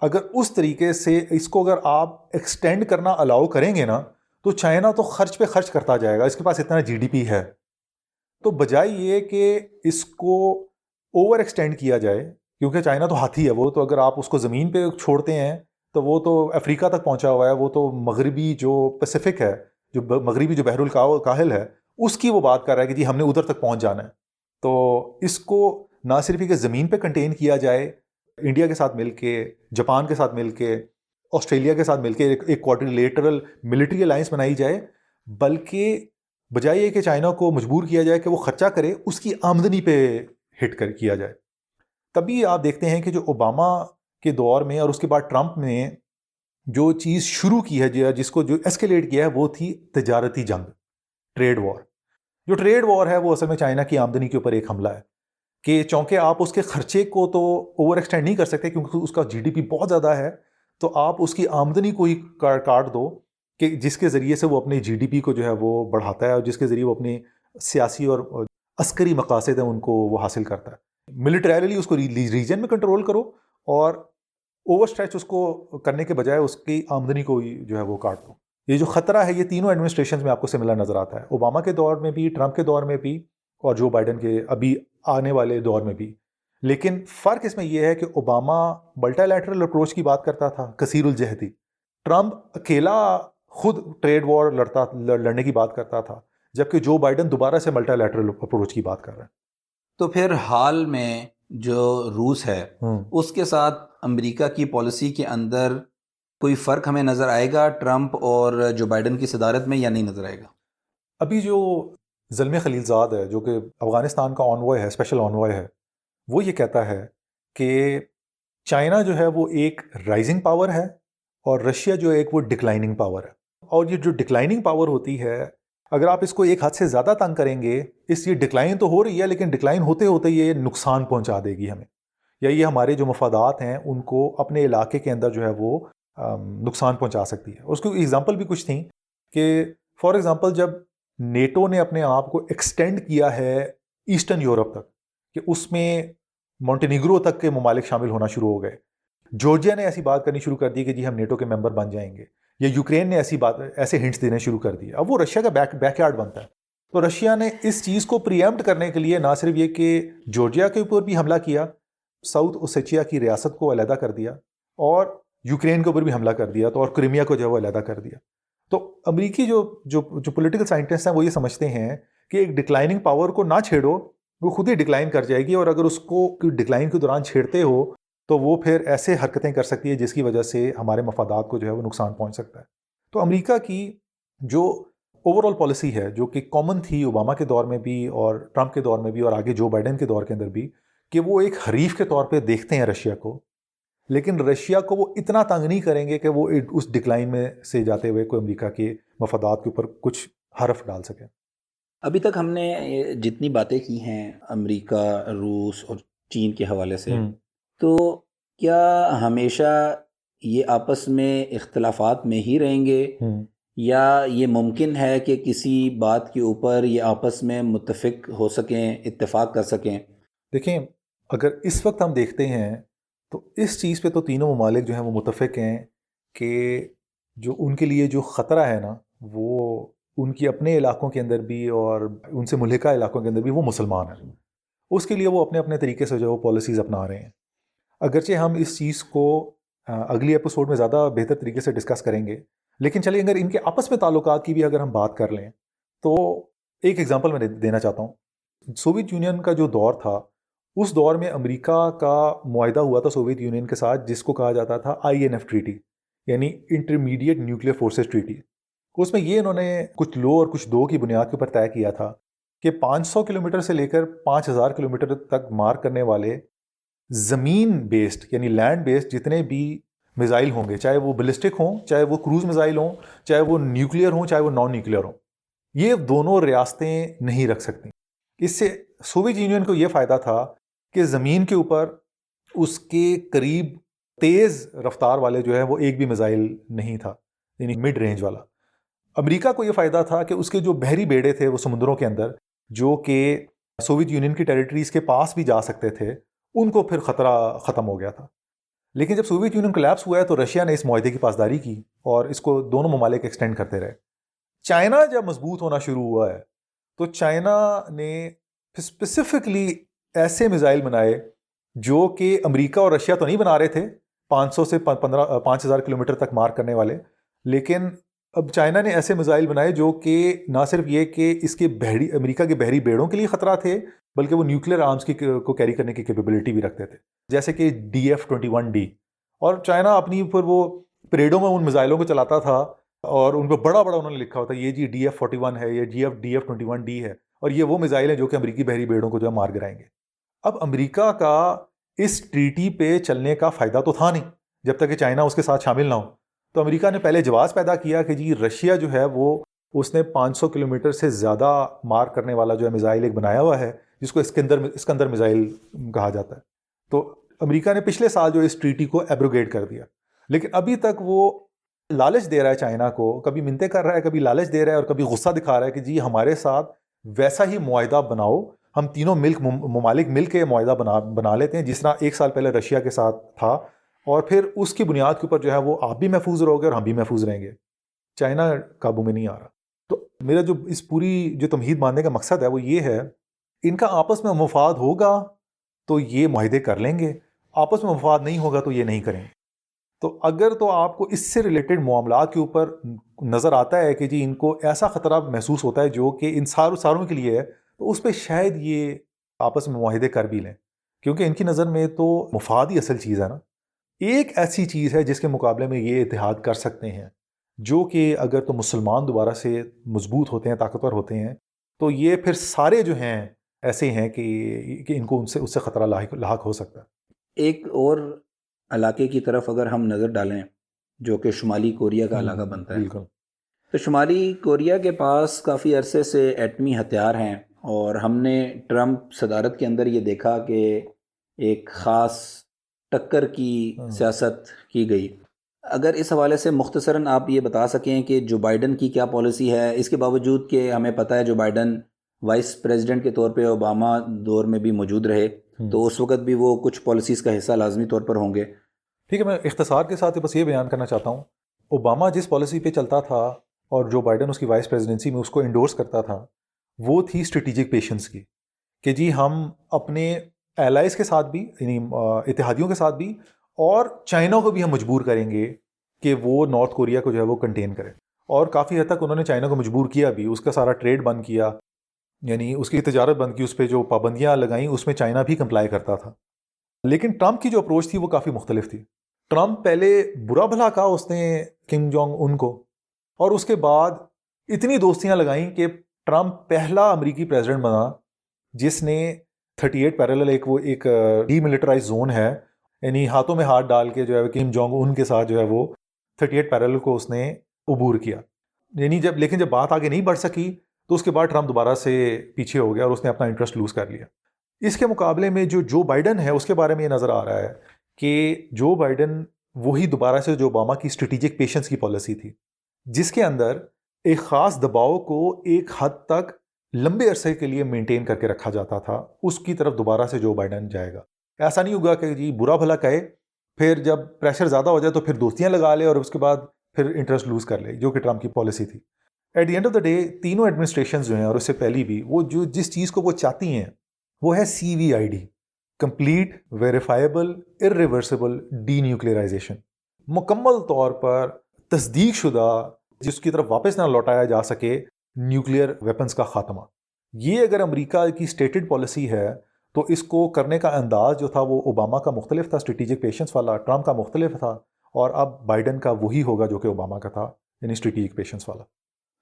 S1: اگر اس طریقے سے اس کو اگر آپ ایکسٹینڈ کرنا الاؤ کریں گے نا، تو چائنا تو خرچ پہ خرچ کرتا جائے گا۔ اس کے پاس اتنا جی ڈی پی ہے۔ تو بجائے یہ کہ اس کو اوور ایکسٹینڈ کیا جائے، کیونکہ چائنا تو ہاتھی ہے۔ وہ تو اگر آپ اس کو زمین پہ چھوڑتے ہیں، تو وہ تو افریقہ تک پہنچا ہوا ہے۔ وہ تو مغربی جو پیسیفک ہے، جو مغربی جو بحر الکاہل ہے، اس کی وہ بات کر رہا ہے کہ جی ہم نے ادھر تک پہنچ جانا ہے۔ تو اس کو نہ صرف کہ زمین پہ کنٹین کیا جائے انڈیا کے ساتھ مل کے، جاپان کے ساتھ مل کے، آسٹریلیا کے ساتھ مل کے ایک کوارٹریلیٹرل ملٹری الائنس بنائی جائے، بلکہ بجائے یہ کہ چائنا کو مجبور کیا جائے کہ وہ خرچہ کرے، اس کی آمدنی پہ ہٹ کر کیا جائے۔ تبھی آپ دیکھتے ہیں کہ جو اوباما کے دور میں اور اس کے بعد ٹرمپ نے جو چیز شروع کی ہے جی- جس کو جو ایسکیلیٹ کیا ہے، وہ تھی تجارتی جنگ ٹریڈ وار جو ٹریڈ وار ہے، وہ اصل میں چائنا کی آمدنی کے اوپر ایک حملہ ہے۔ کہ چونکہ آپ اس کے خرچے کو تو اوور ایکسٹینڈ نہیں کر سکتے کیونکہ اس کا جی ڈی پی بہت زیادہ ہے، تو آپ اس کی آمدنی کو ہی کاٹ دو کہ جس کے ذریعے سے وہ اپنے جی ڈی پی کو جو ہے وہ بڑھاتا ہے اور جس کے ذریعے وہ اپنی سیاسی اور عسکری مقاصد ہیں ان کو وہ حاصل کرتا ہے۔ ملٹریلی اس کو ریجن میں کنٹرول کرو اور اوور اسٹریچ اس کو کرنے کے بجائے اس کی آمدنی کو جو ہے وہ کاٹ دو۔ یہ جو خطرہ ہے، یہ تینوں ایڈمنسٹریشن میں آپ کو سملر نظر آتا ہے۔ اوباما کے دور میں بھی ٹرمپ کے دور میں بھی اور جو بائیڈن کے ابھی آنے والے دور میں بھی۔ لیکن فرق اس میں یہ ہے کہ اوباما ملٹا لیٹرل اپروچ کی بات کرتا تھا کثیر الجہدی ٹرمپ اکیلا خود ٹریڈ وار لڑتا لڑنے کی بات کرتا تھا جبکہ جو بائیڈن دوبارہ سے ملٹا لیٹرل اپروچ کی بات کر رہے ہیں
S2: تو پھر حال میں جو روس ہے اس کے ساتھ امریکہ کی پالیسی کے اندر کوئی فرق ہمیں نظر آئے گا ٹرمپ اور جو بائیڈن کی صدارت میں یا نہیں نظر آئے گا؟
S1: ابھی جو ظلم خلیل زاد ہے، جو کہ افغانستان کا آنوائے ہے اسپیشل آنوائے ہے، وہ یہ کہتا ہے کہ چائنا جو ہے وہ ایک رائزنگ پاور ہے اور رشیا جو ہے ایک وہ ڈکلائننگ پاور ہے۔ اور یہ جو ڈکلائننگ پاور ہوتی ہے، اگر آپ اس کو ایک حد سے زیادہ تنگ کریں گے، اس یہ ڈکلائن تو ہو رہی ہے، لیکن ڈکلائن ہوتے ہوتے یہ نقصان پہنچا دے گی ہمیں۔ یا یہ ہمارے جو مفادات ہیں، ان کو اپنے علاقے کے اندر جو ہے وہ نقصان پہنچا سکتی ہے۔ اس کو ایگزامپل بھی کچھ تھیں کہ فار ایگزامپل جب نیٹو نے اپنے آپ کو ایکسٹینڈ کیا ہے ایسٹرن یورپ تک، کہ اس میں مونٹینیگرو تک کے ممالک شامل ہونا شروع ہو گئے۔ جورجیا نے ایسی بات کرنی شروع کر دی کہ جی ہم نیٹو کے ممبر بن جائیں گے، یا یوکرین نے ایسی بات، ایسے ہنٹس دینے شروع کر دیے۔ اب وہ رشیا کا بیک بیک یارڈ بنتا ہے۔ تو رشیا نے اس چیز کو پریمپٹ کرنے کے لیے نہ صرف یہ کہ جورجیا کے اوپر بھی حملہ کیا ساؤتھ اوسیچیا کی ریاست کو علیحدہ کر دیا اور یوکرین کے اوپر بھی حملہ کر دیا، تو اور کریمیا کو جو ہے وہ علیحدہ کر دیا۔ تو امریکی جو جو جو پولیٹیکل سائنٹسٹ ہیں وہ یہ سمجھتے ہیں کہ ایک ڈکلائننگ پاور کو نہ چھیڑو، وہ خود ہی ڈکلائن کر جائے گی اور اگر اس کو ڈکلائن کے دوران چھیڑتے ہو، تو وہ پھر ایسے حرکتیں کر سکتی ہے جس کی وجہ سے ہمارے مفادات کو جو ہے وہ نقصان پہنچ سکتا ہے۔ تو امریکہ کی جو اوور آل پالیسی ہے، جو کہ کامن تھی اوباما کے دور میں بھی اور ٹرمپ کے دور میں بھی اور آگے جو بائیڈن کے دور کے اندر بھی، کہ وہ ایک حریف کے طور پہ دیکھتے ہیں رشیا کو۔ لیکن رشیا کو وہ اتنا تنگ نہیں کریں گے کہ وہ اس ڈکلائن میں سے جاتے ہوئے کوئی امریکہ کے مفادات کے اوپر کچھ حرف ڈال سکیں۔
S2: ابھی تک ہم نے جتنی باتیں کی ہیں امریکہ روس اور چین کے حوالے سے تو کیا ہمیشہ یہ آپس میں اختلافات میں ہی رہیں گے؟ یا یہ ممکن ہے کہ کسی بات کے اوپر یہ آپس میں متفق ہو سکیں اتفاق کر سکیں؟
S1: دیکھیں اگر اس وقت ہم دیکھتے ہیں تو اس چیز پہ تو تینوں ممالک جو ہیں وہ متفق ہیں کہ جو ان کے لیے جو خطرہ ہے نا، وہ ان کی اپنے علاقوں کے اندر بھی اور ان سے ملکہ علاقوں کے اندر بھی وہ مسلمان ہیں۔ اس کے لیے وہ اپنے اپنے طریقے سے جو ہے وہ پالیسیز اپنا رہے ہیں۔ اگرچہ ہم اس چیز کو اگلی ایپیسوڈ میں زیادہ بہتر طریقے سے ڈسکس کریں گے، لیکن چلیے اگر ان کے آپس میں تعلقات کی بھی اگر ہم بات کر لیں، تو ایک ایگزامپل میں دینا چاہتا ہوں۔ سوویت یونین کا جو دور تھا اس دور میں امریکہ کا معاہدہ ہوا تھا سوویت یونین کے ساتھ، جس کو کہا جاتا تھا آئی این ایف ٹریٹی یعنی انٹرمیڈیٹ نیوکلیر فورسز ٹریٹی۔ اس میں یہ انہوں نے کچھ لو اور کچھ دو کی بنیاد کے اوپر طے کیا تھا کہ پانچ سو کلو میٹر سے لے کر پانچ ہزار کلو میٹر تک مار کرنے والے زمین بیسڈ یعنی لینڈ بیسڈ جتنے بھی میزائل ہوں گے، چاہے وہ بلسٹک ہوں، چاہے وہ کروز میزائل ہوں، چاہے وہ نیوکلیئر ہوں، چاہے وہ نان نیوکلیئر ہوں، یہ دونوں ریاستیں نہیں رکھ سکتی۔ اس سے سوویت یونین کو یہ فائدہ تھا کہ زمین کے اوپر اس کے قریب تیز رفتار والے جو ہے وہ ایک بھی میزائل نہیں تھا یعنی مڈ رینج والا۔ امریکہ کو یہ فائدہ تھا کہ اس کے جو بحری بیڑے تھے وہ سمندروں کے اندر، جو کہ سوویت یونین کی ٹیریٹریز کے پاس بھی جا سکتے تھے، ان کو پھر خطرہ ختم ہو گیا تھا۔ لیکن جب سوویت یونین کلیپس ہوا ہے تو رشیا نے اس معاہدے کی پاسداری کی اور اس کو دونوں ممالک ایکسٹینڈ کرتے رہے۔ چائنا جب مضبوط ہونا شروع ہوا ہے تو چائنا نے اسپیسیفکلی ایسے میزائل بنائے جو کہ امریکہ اور رشیا تو نہیں بنا رہے تھے، پانچ سو سے پندرہ پانچ ہزار کلو میٹر تک مار کرنے والے، لیکن اب چائنا نے ایسے میزائل بنائے جو کہ نہ صرف یہ کہ اس کے بحری، امریکہ کے بحری بیڑوں کے لیے خطرہ تھے، بلکہ وہ نیوکلیر آرمس کی کو کیری کرنے کی کیپیبلٹی بھی رکھتے تھے۔ جیسے کہ D F twenty one D اور چائنا اپنی اوپر وہ پریڈوں میں ان میزائلوں کو چلاتا تھا اور ان پہ بڑا بڑا انہوں نے لکھا ہوتا ہے، یہ G D F forty one ہے، یہ G F D F twenty one D ہے، اور یہ وہ میزائل ہیں جو کہ امریکی بحری بیڑوں کو جو ہے مار گرائیں گے۔ اب امریکہ کا اس ٹریٹی پہ چلنے کا فائدہ تو تھا نہیں، جب تک کہ چائنا اس کے ساتھ شامل نہ ہو۔ تو امریکہ نے پہلے جواز پیدا کیا کہ جی رشیا جو ہے وہ اس نے پانچ سو کلو میٹر سے زیادہ مار کرنے والا جو ہے میزائل ایک بنایا ہوا ہے، جس کو اسکندر اسکندر میزائل کہا جاتا ہے۔ تو امریکہ نے پچھلے سال جو اس ٹریٹی کو ایبروگیٹ کر دیا۔ لیکن ابھی تک وہ لالچ دے رہا ہے چائنا کو، کبھی منتے کر رہا ہے، کبھی لالچ دے رہا ہے اور کبھی غصہ دکھا رہا ہے کہ جی ہمارے ساتھ ویسا ہی معاہدہ بناؤ۔ ہم تینوں ملک ممالک مل کے معاہدہ بنا بنا لیتے ہیں، جس طرح ایک سال پہلے رشیا کے ساتھ تھا، اور پھر اس کی بنیاد کے اوپر جو ہے وہ آپ بھی محفوظ رہو گے اور ہم بھی محفوظ رہیں گے۔ چائنا قابو میں نہیں آ رہا۔ تو میرا جو اس پوری جو تمہید ماننے کا مقصد ہے وہ یہ ہے، ان کا آپس میں مفاد ہوگا تو یہ معاہدے کر لیں گے، آپس میں مفاد نہیں ہوگا تو یہ نہیں کریں۔ گے تو اگر تو آپ کو اس سے ریلیٹڈ معاملات کے اوپر نظر آتا ہے کہ جی ان کو ایسا خطرہ محسوس ہوتا ہے جو کہ ان ساروں ساروں کے لیے ہے تو اس پہ شاید یہ آپس میں معاہدے کر بھی لیں۔ کیونکہ ان کی نظر میں تو مفاد ہی اصل چیز ہے نا۔ ایک ایسی چیز ہے جس کے مقابلے میں یہ اتحاد کر سکتے ہیں جو کہ اگر تو مسلمان دوبارہ سے مضبوط ہوتے ہیں طاقتور ہوتے ہیں تو یہ پھر سارے جو ہیں ایسے ہیں کہ کہ ان کو ان سے اس سے خطرہ لاحق لاحق ہو سکتا ہے۔
S2: ایک اور علاقے کی طرف اگر ہم نظر ڈالیں جو کہ شمالی کوریا کا علاقہ بنتا ہے
S1: بالکل۔
S2: تو شمالی کوریا کے پاس کافی عرصے سے ایٹمی ہتھیار ہیں۔ اور ہم نے ٹرمپ صدارت کے اندر یہ دیکھا کہ ایک خاص ٹکر کی
S1: ہاں۔
S2: سیاست کی گئی۔ اگر اس حوالے سے مختصراً آپ یہ بتا سکیں کہ جو بائیڈن کی کیا پالیسی ہے اس کے باوجود کہ ہمیں پتہ ہے جو بائیڈن وائس پریزیڈنٹ کے طور پہ اوباما دور میں بھی موجود رہے تو اس وقت بھی وہ کچھ پالیسیز کا حصہ لازمی طور پر ہوں گے۔
S1: ٹھیک ہے میں اختصار کے ساتھ بس یہ بیان کرنا چاہتا ہوں۔ اوباما جس پالیسی پہ چلتا تھا اور جو بائیڈن اس کی وائس پریزیڈنسی میں اس کو انڈورس کرتا تھا وہ تھی اسٹریٹجک پیشنس کی کہ جی ہم اپنے ایلائز کے ساتھ بھی یعنی اتحادیوں کے ساتھ بھی اور چائنا کو بھی ہم مجبور کریں گے کہ وہ نارتھ کوریا کو جو ہے وہ کنٹین کرے۔ اور کافی حد تک انہوں نے چائنا کو مجبور کیا بھی، اس کا سارا ٹریڈ بند کیا یعنی اس کی تجارت بند کی، اس پہ جو پابندیاں لگائیں، اس میں چائنا بھی کمپلائی کرتا تھا۔ لیکن ٹرمپ کی جو اپروچ تھی وہ کافی مختلف تھی۔ ٹرمپ پہلے برا بھلا کہا اس نے کنگ جونگ ان کو اور اس کے بعد اتنی دوستیاں لگائیں کہ ٹرمپ پہلا امریکی پریزیڈنٹ بنا، جس نے تھرٹی ایٹ پیرل ایک وہ ایک ڈی ملٹرائز زون ہے یعنی ہاتھوں میں ہاتھ ڈال کے جو ہے کم جونگ ان کے ساتھ جو ہے وہ تھرٹی ایٹ پیرل کو اس نے عبور کیا۔ یعنی جب، لیکن جب بات آگے نہیں بڑھ سکی، تو اس کے بعد ٹرمپ دوبارہ سے پیچھے ہو گیا اور اس نے اپنا انٹرسٹ لوز کر لیا۔ اس کے مقابلے میں جو جو بائیڈن ہے، اس کے بارے میں یہ نظر آ رہا ہے کہ جو بائیڈن وہی دوبارہ سے جو اوباما کی اسٹریٹجک پیشنس کی پالیسی تھی، جس کے اندر ایک خاص دباؤ کو ایک حد تک لمبے عرصے کے لیے مینٹین کر کے رکھا جاتا تھا، اس کی طرف دوبارہ سے جو بائیڈن جائے گا۔ ایسا نہیں ہوگا کہ جی برا بھلا کہے، پھر جب پریشر زیادہ ہو جائے تو پھر دوستیاں لگا لے اور اس کے بعد پھر انٹرسٹ لوز کر لے، جو کہ ٹرمپ کی پالیسی تھی۔ At the end of the day تینوں ایڈمنسٹریشن جو ہیں اور اس سے پہلی بھی، وہ جو جس چیز کو وہ چاہتی ہیں، وہ ہے C V I D complete verifiable irreversible D نیوکلیئرائزیشن مکمل طور پر تصدیق شدہ جس کی طرف واپس نہ لوٹایا جا سکے نیوکلیئر ویپنس کا خاتمہ۔ یہ اگر امریکہ کی اسٹیٹڈ پالیسی ہے، تو اس کو کرنے کا انداز جو تھا وہ اوباما کا مختلف تھا اسٹریٹجک پیشنس والا، ٹرمپ کا مختلف تھا، اور اب بائیڈن کا وہی ہوگا جو کہ اوباما کا تھا یعنی اسٹریٹجک پیشنس والا۔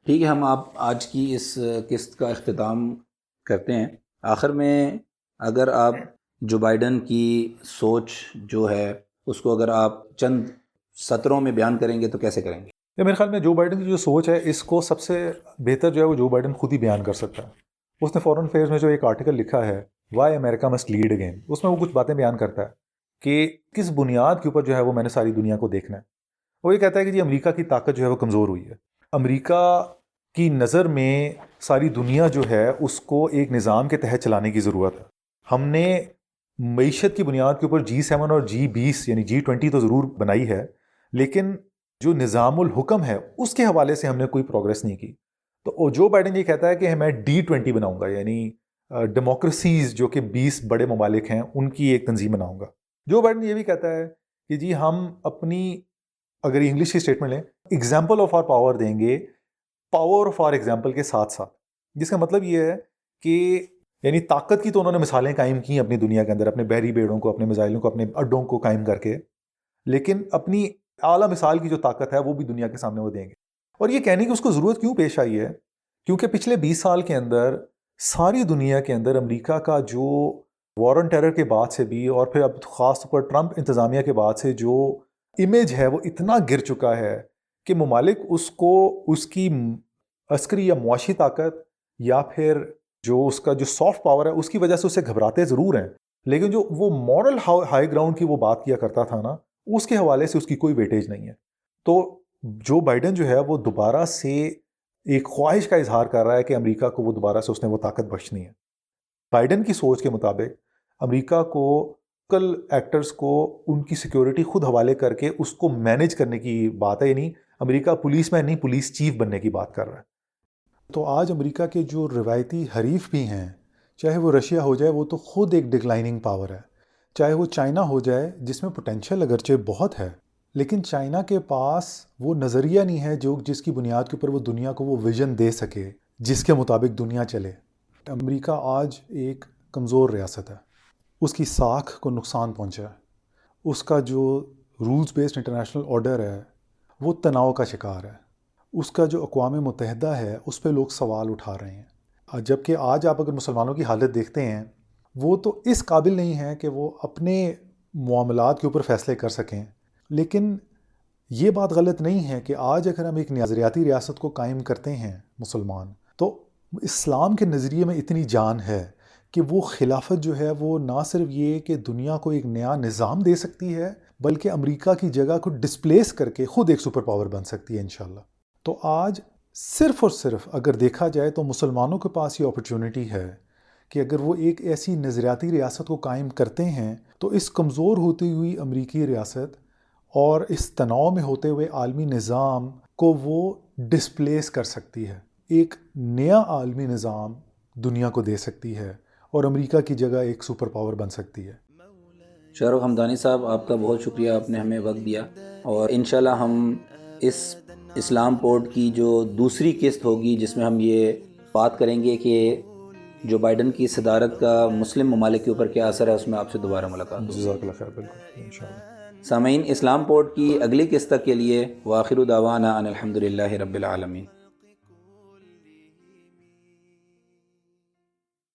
S2: ٹھیک ہے، ہم آپ آج کی اس قسط کا اختتام کرتے ہیں۔ آخر میں اگر آپ جو بائیڈن کی سوچ جو ہے، اس کو اگر آپ چند سطروں میں بیان کریں گے تو کیسے کریں گے؟
S1: میرے خیال میں جو بائیڈن کی جو سوچ ہے، اس کو سب سے بہتر جو ہے وہ جو بائیڈن خود ہی بیان کر سکتا ہے۔ اس نے فورن فیئرز میں جو ایک آرٹیکل لکھا ہے why America must lead again اس میں وہ کچھ باتیں بیان کرتا ہے کہ کس بنیاد کے اوپر جو ہے وہ میں نے ساری دنیا کو دیکھنا ہے۔ وہ یہ کہتا ہے کہ جی امریکہ کی طاقت جو ہے وہ کمزور ہوئی ہے۔ امریکہ کی نظر میں ساری دنیا جو ہے، اس کو ایک نظام کے تحت چلانے کی ضرورت ہے۔ ہم نے معیشت کی بنیاد کے اوپر جی سیون اور جی بیس یعنی جی ٹوینٹی تو ضرور بنائی ہے، لیکن جو نظام الحکم ہے، اس کے حوالے سے ہم نے کوئی پروگرس نہیں کی۔ تو جو بائیڈن یہ کہتا ہے کہ میں ڈی ٹوینٹی بناؤں گا یعنی ڈیموکریسیز جو کہ بیس بڑے ممالک ہیں، ان کی ایک تنظیم بناؤں گا۔ جو بائیڈن یہ بھی کہتا ہے کہ جی ہم اپنی، اگر انگلش کی اسٹیٹمنٹ لیں ایگزامپل آف آر پاور دیں گے پاور فار ایگزامپل کے ساتھ ساتھ۔ جس کا مطلب یہ ہے کہ یعنی طاقت کی تو انہوں نے مثالیں قائم کی اپنی دنیا کے اندر، اپنے بحری بیڑوں کو، اپنے میزائلوں کو، اپنے اڈوں کو قائم کر کے۔ لیکن اپنی اعلیٰ مثال کی جو طاقت ہے وہ بھی دنیا کے سامنے وہ دیں گے۔ اور یہ کہنے کی اس کو ضرورت کیوں پیش آئی ہے؟ کیونکہ پچھلے بیس سال کے اندر ساری دنیا کے اندر امریکہ کا جو وارن ٹیرر کے بعد سے بھی اور پھر اب خاص طور پر ٹرمپ انتظامیہ کے بعد سے جو امیج ہے وہ اتنا گر چکا ہے کہ ممالک اس کو اس کی عسکری یا معاشی طاقت یا پھر جو اس کا جو سافٹ پاور ہے اس کی وجہ سے اسے گھبراتے ضرور ہیں۔ لیکن جو وہ مورل ہائی گراؤنڈ کی وہ بات کیا کرتا تھا نا اس کے حوالے سے اس کی کوئی ویٹیج نہیں ہے۔ تو جو بائیڈن جو ہے وہ دوبارہ سے ایک خواہش کا اظہار کر رہا ہے کہ امریکہ کو وہ دوبارہ سے اس نے وہ طاقت بخشنی ہے۔ بائیڈن کی سوچ کے مطابق امریکہ کو کل ایکٹرز کو ان کی سیکیورٹی خود حوالے کر کے اس کو مینج کرنے کی بات ہے یعنی امریکہ پولیس مین نہیں، پولیس چیف بننے کی بات کر رہا ہے۔ تو آج امریکہ کے جو روایتی حریف بھی ہیں، چاہے وہ رشیا ہو جائے، وہ تو خود ایک ڈکلائننگ پاور ہے۔ چاہے وہ چائنا ہو جائے، جس میں پوٹینشیل اگرچہ بہت ہے، لیکن چائنا کے پاس وہ نظریہ نہیں ہے جو جس کی بنیاد کے اوپر وہ دنیا کو وہ ویژن دے سکے، جس کے مطابق دنیا چلے۔ امریکہ آج ایک کمزور ریاست ہے۔ اس کی ساکھ کو نقصان پہنچا ہے۔ اس کا جو رولز بیسڈ انٹرنیشنل آرڈر ہے، وہ تناؤ کا شکار ہے۔ اس کا جو اقوام متحدہ ہے، اس پہ لوگ سوال اٹھا رہے ہیں۔ جبکہ آج آپ اگر مسلمانوں کی حالت دیکھتے ہیں وہ تو اس قابل نہیں ہیں کہ وہ اپنے معاملات کے اوپر فیصلے کر سکیں۔ لیکن یہ بات غلط نہیں ہے کہ آج اگر ہم ایک نظریاتی ریاست کو قائم کرتے ہیں مسلمان، تو اسلام کے نظریے میں اتنی جان ہے کہ وہ خلافت جو ہے وہ نہ صرف یہ کہ دنیا کو ایک نیا نظام دے سکتی ہے، بلکہ امریکہ کی جگہ کو ڈسپلیس کر کے خود ایک سپر پاور بن سکتی ہے انشاءاللہ۔ تو آج صرف اور صرف اگر دیکھا جائے تو مسلمانوں کے پاس یہ اپرچونٹی ہے۔ کہ اگر وہ ایک ایسی نظریاتی ریاست کو قائم کرتے ہیں، تو اس کمزور ہوتی ہوئی امریکی ریاست اور اس تناؤ میں ہوتے ہوئے عالمی نظام کو وہ ڈسپلیس کر سکتی ہے۔ ایک نیا عالمی نظام دنیا کو دے سکتی ہے اور امریکہ کی جگہ ایک سپر پاور بن سکتی ہے۔
S2: شاہ رخ حمدانی صاحب، آپ کا بہت شکریہ، آپ نے ہمیں وقت دیا اور انشاءاللہ ہم اس اسلام پورٹ کی جو دوسری قسط ہوگی، جس میں ہم یہ بات کریں گے کہ جو بائیڈن کی صدارت کا مسلم ممالک کے اوپر کیا اثر ہے اس میں آپ سے دوبارہ ملاقات
S1: جزاک اللہ خیر بالکل
S2: سامعین اسلام پورٹ کی اگلی قسط کے لیے واخر دعوانا ان الحمد رب العالمین۔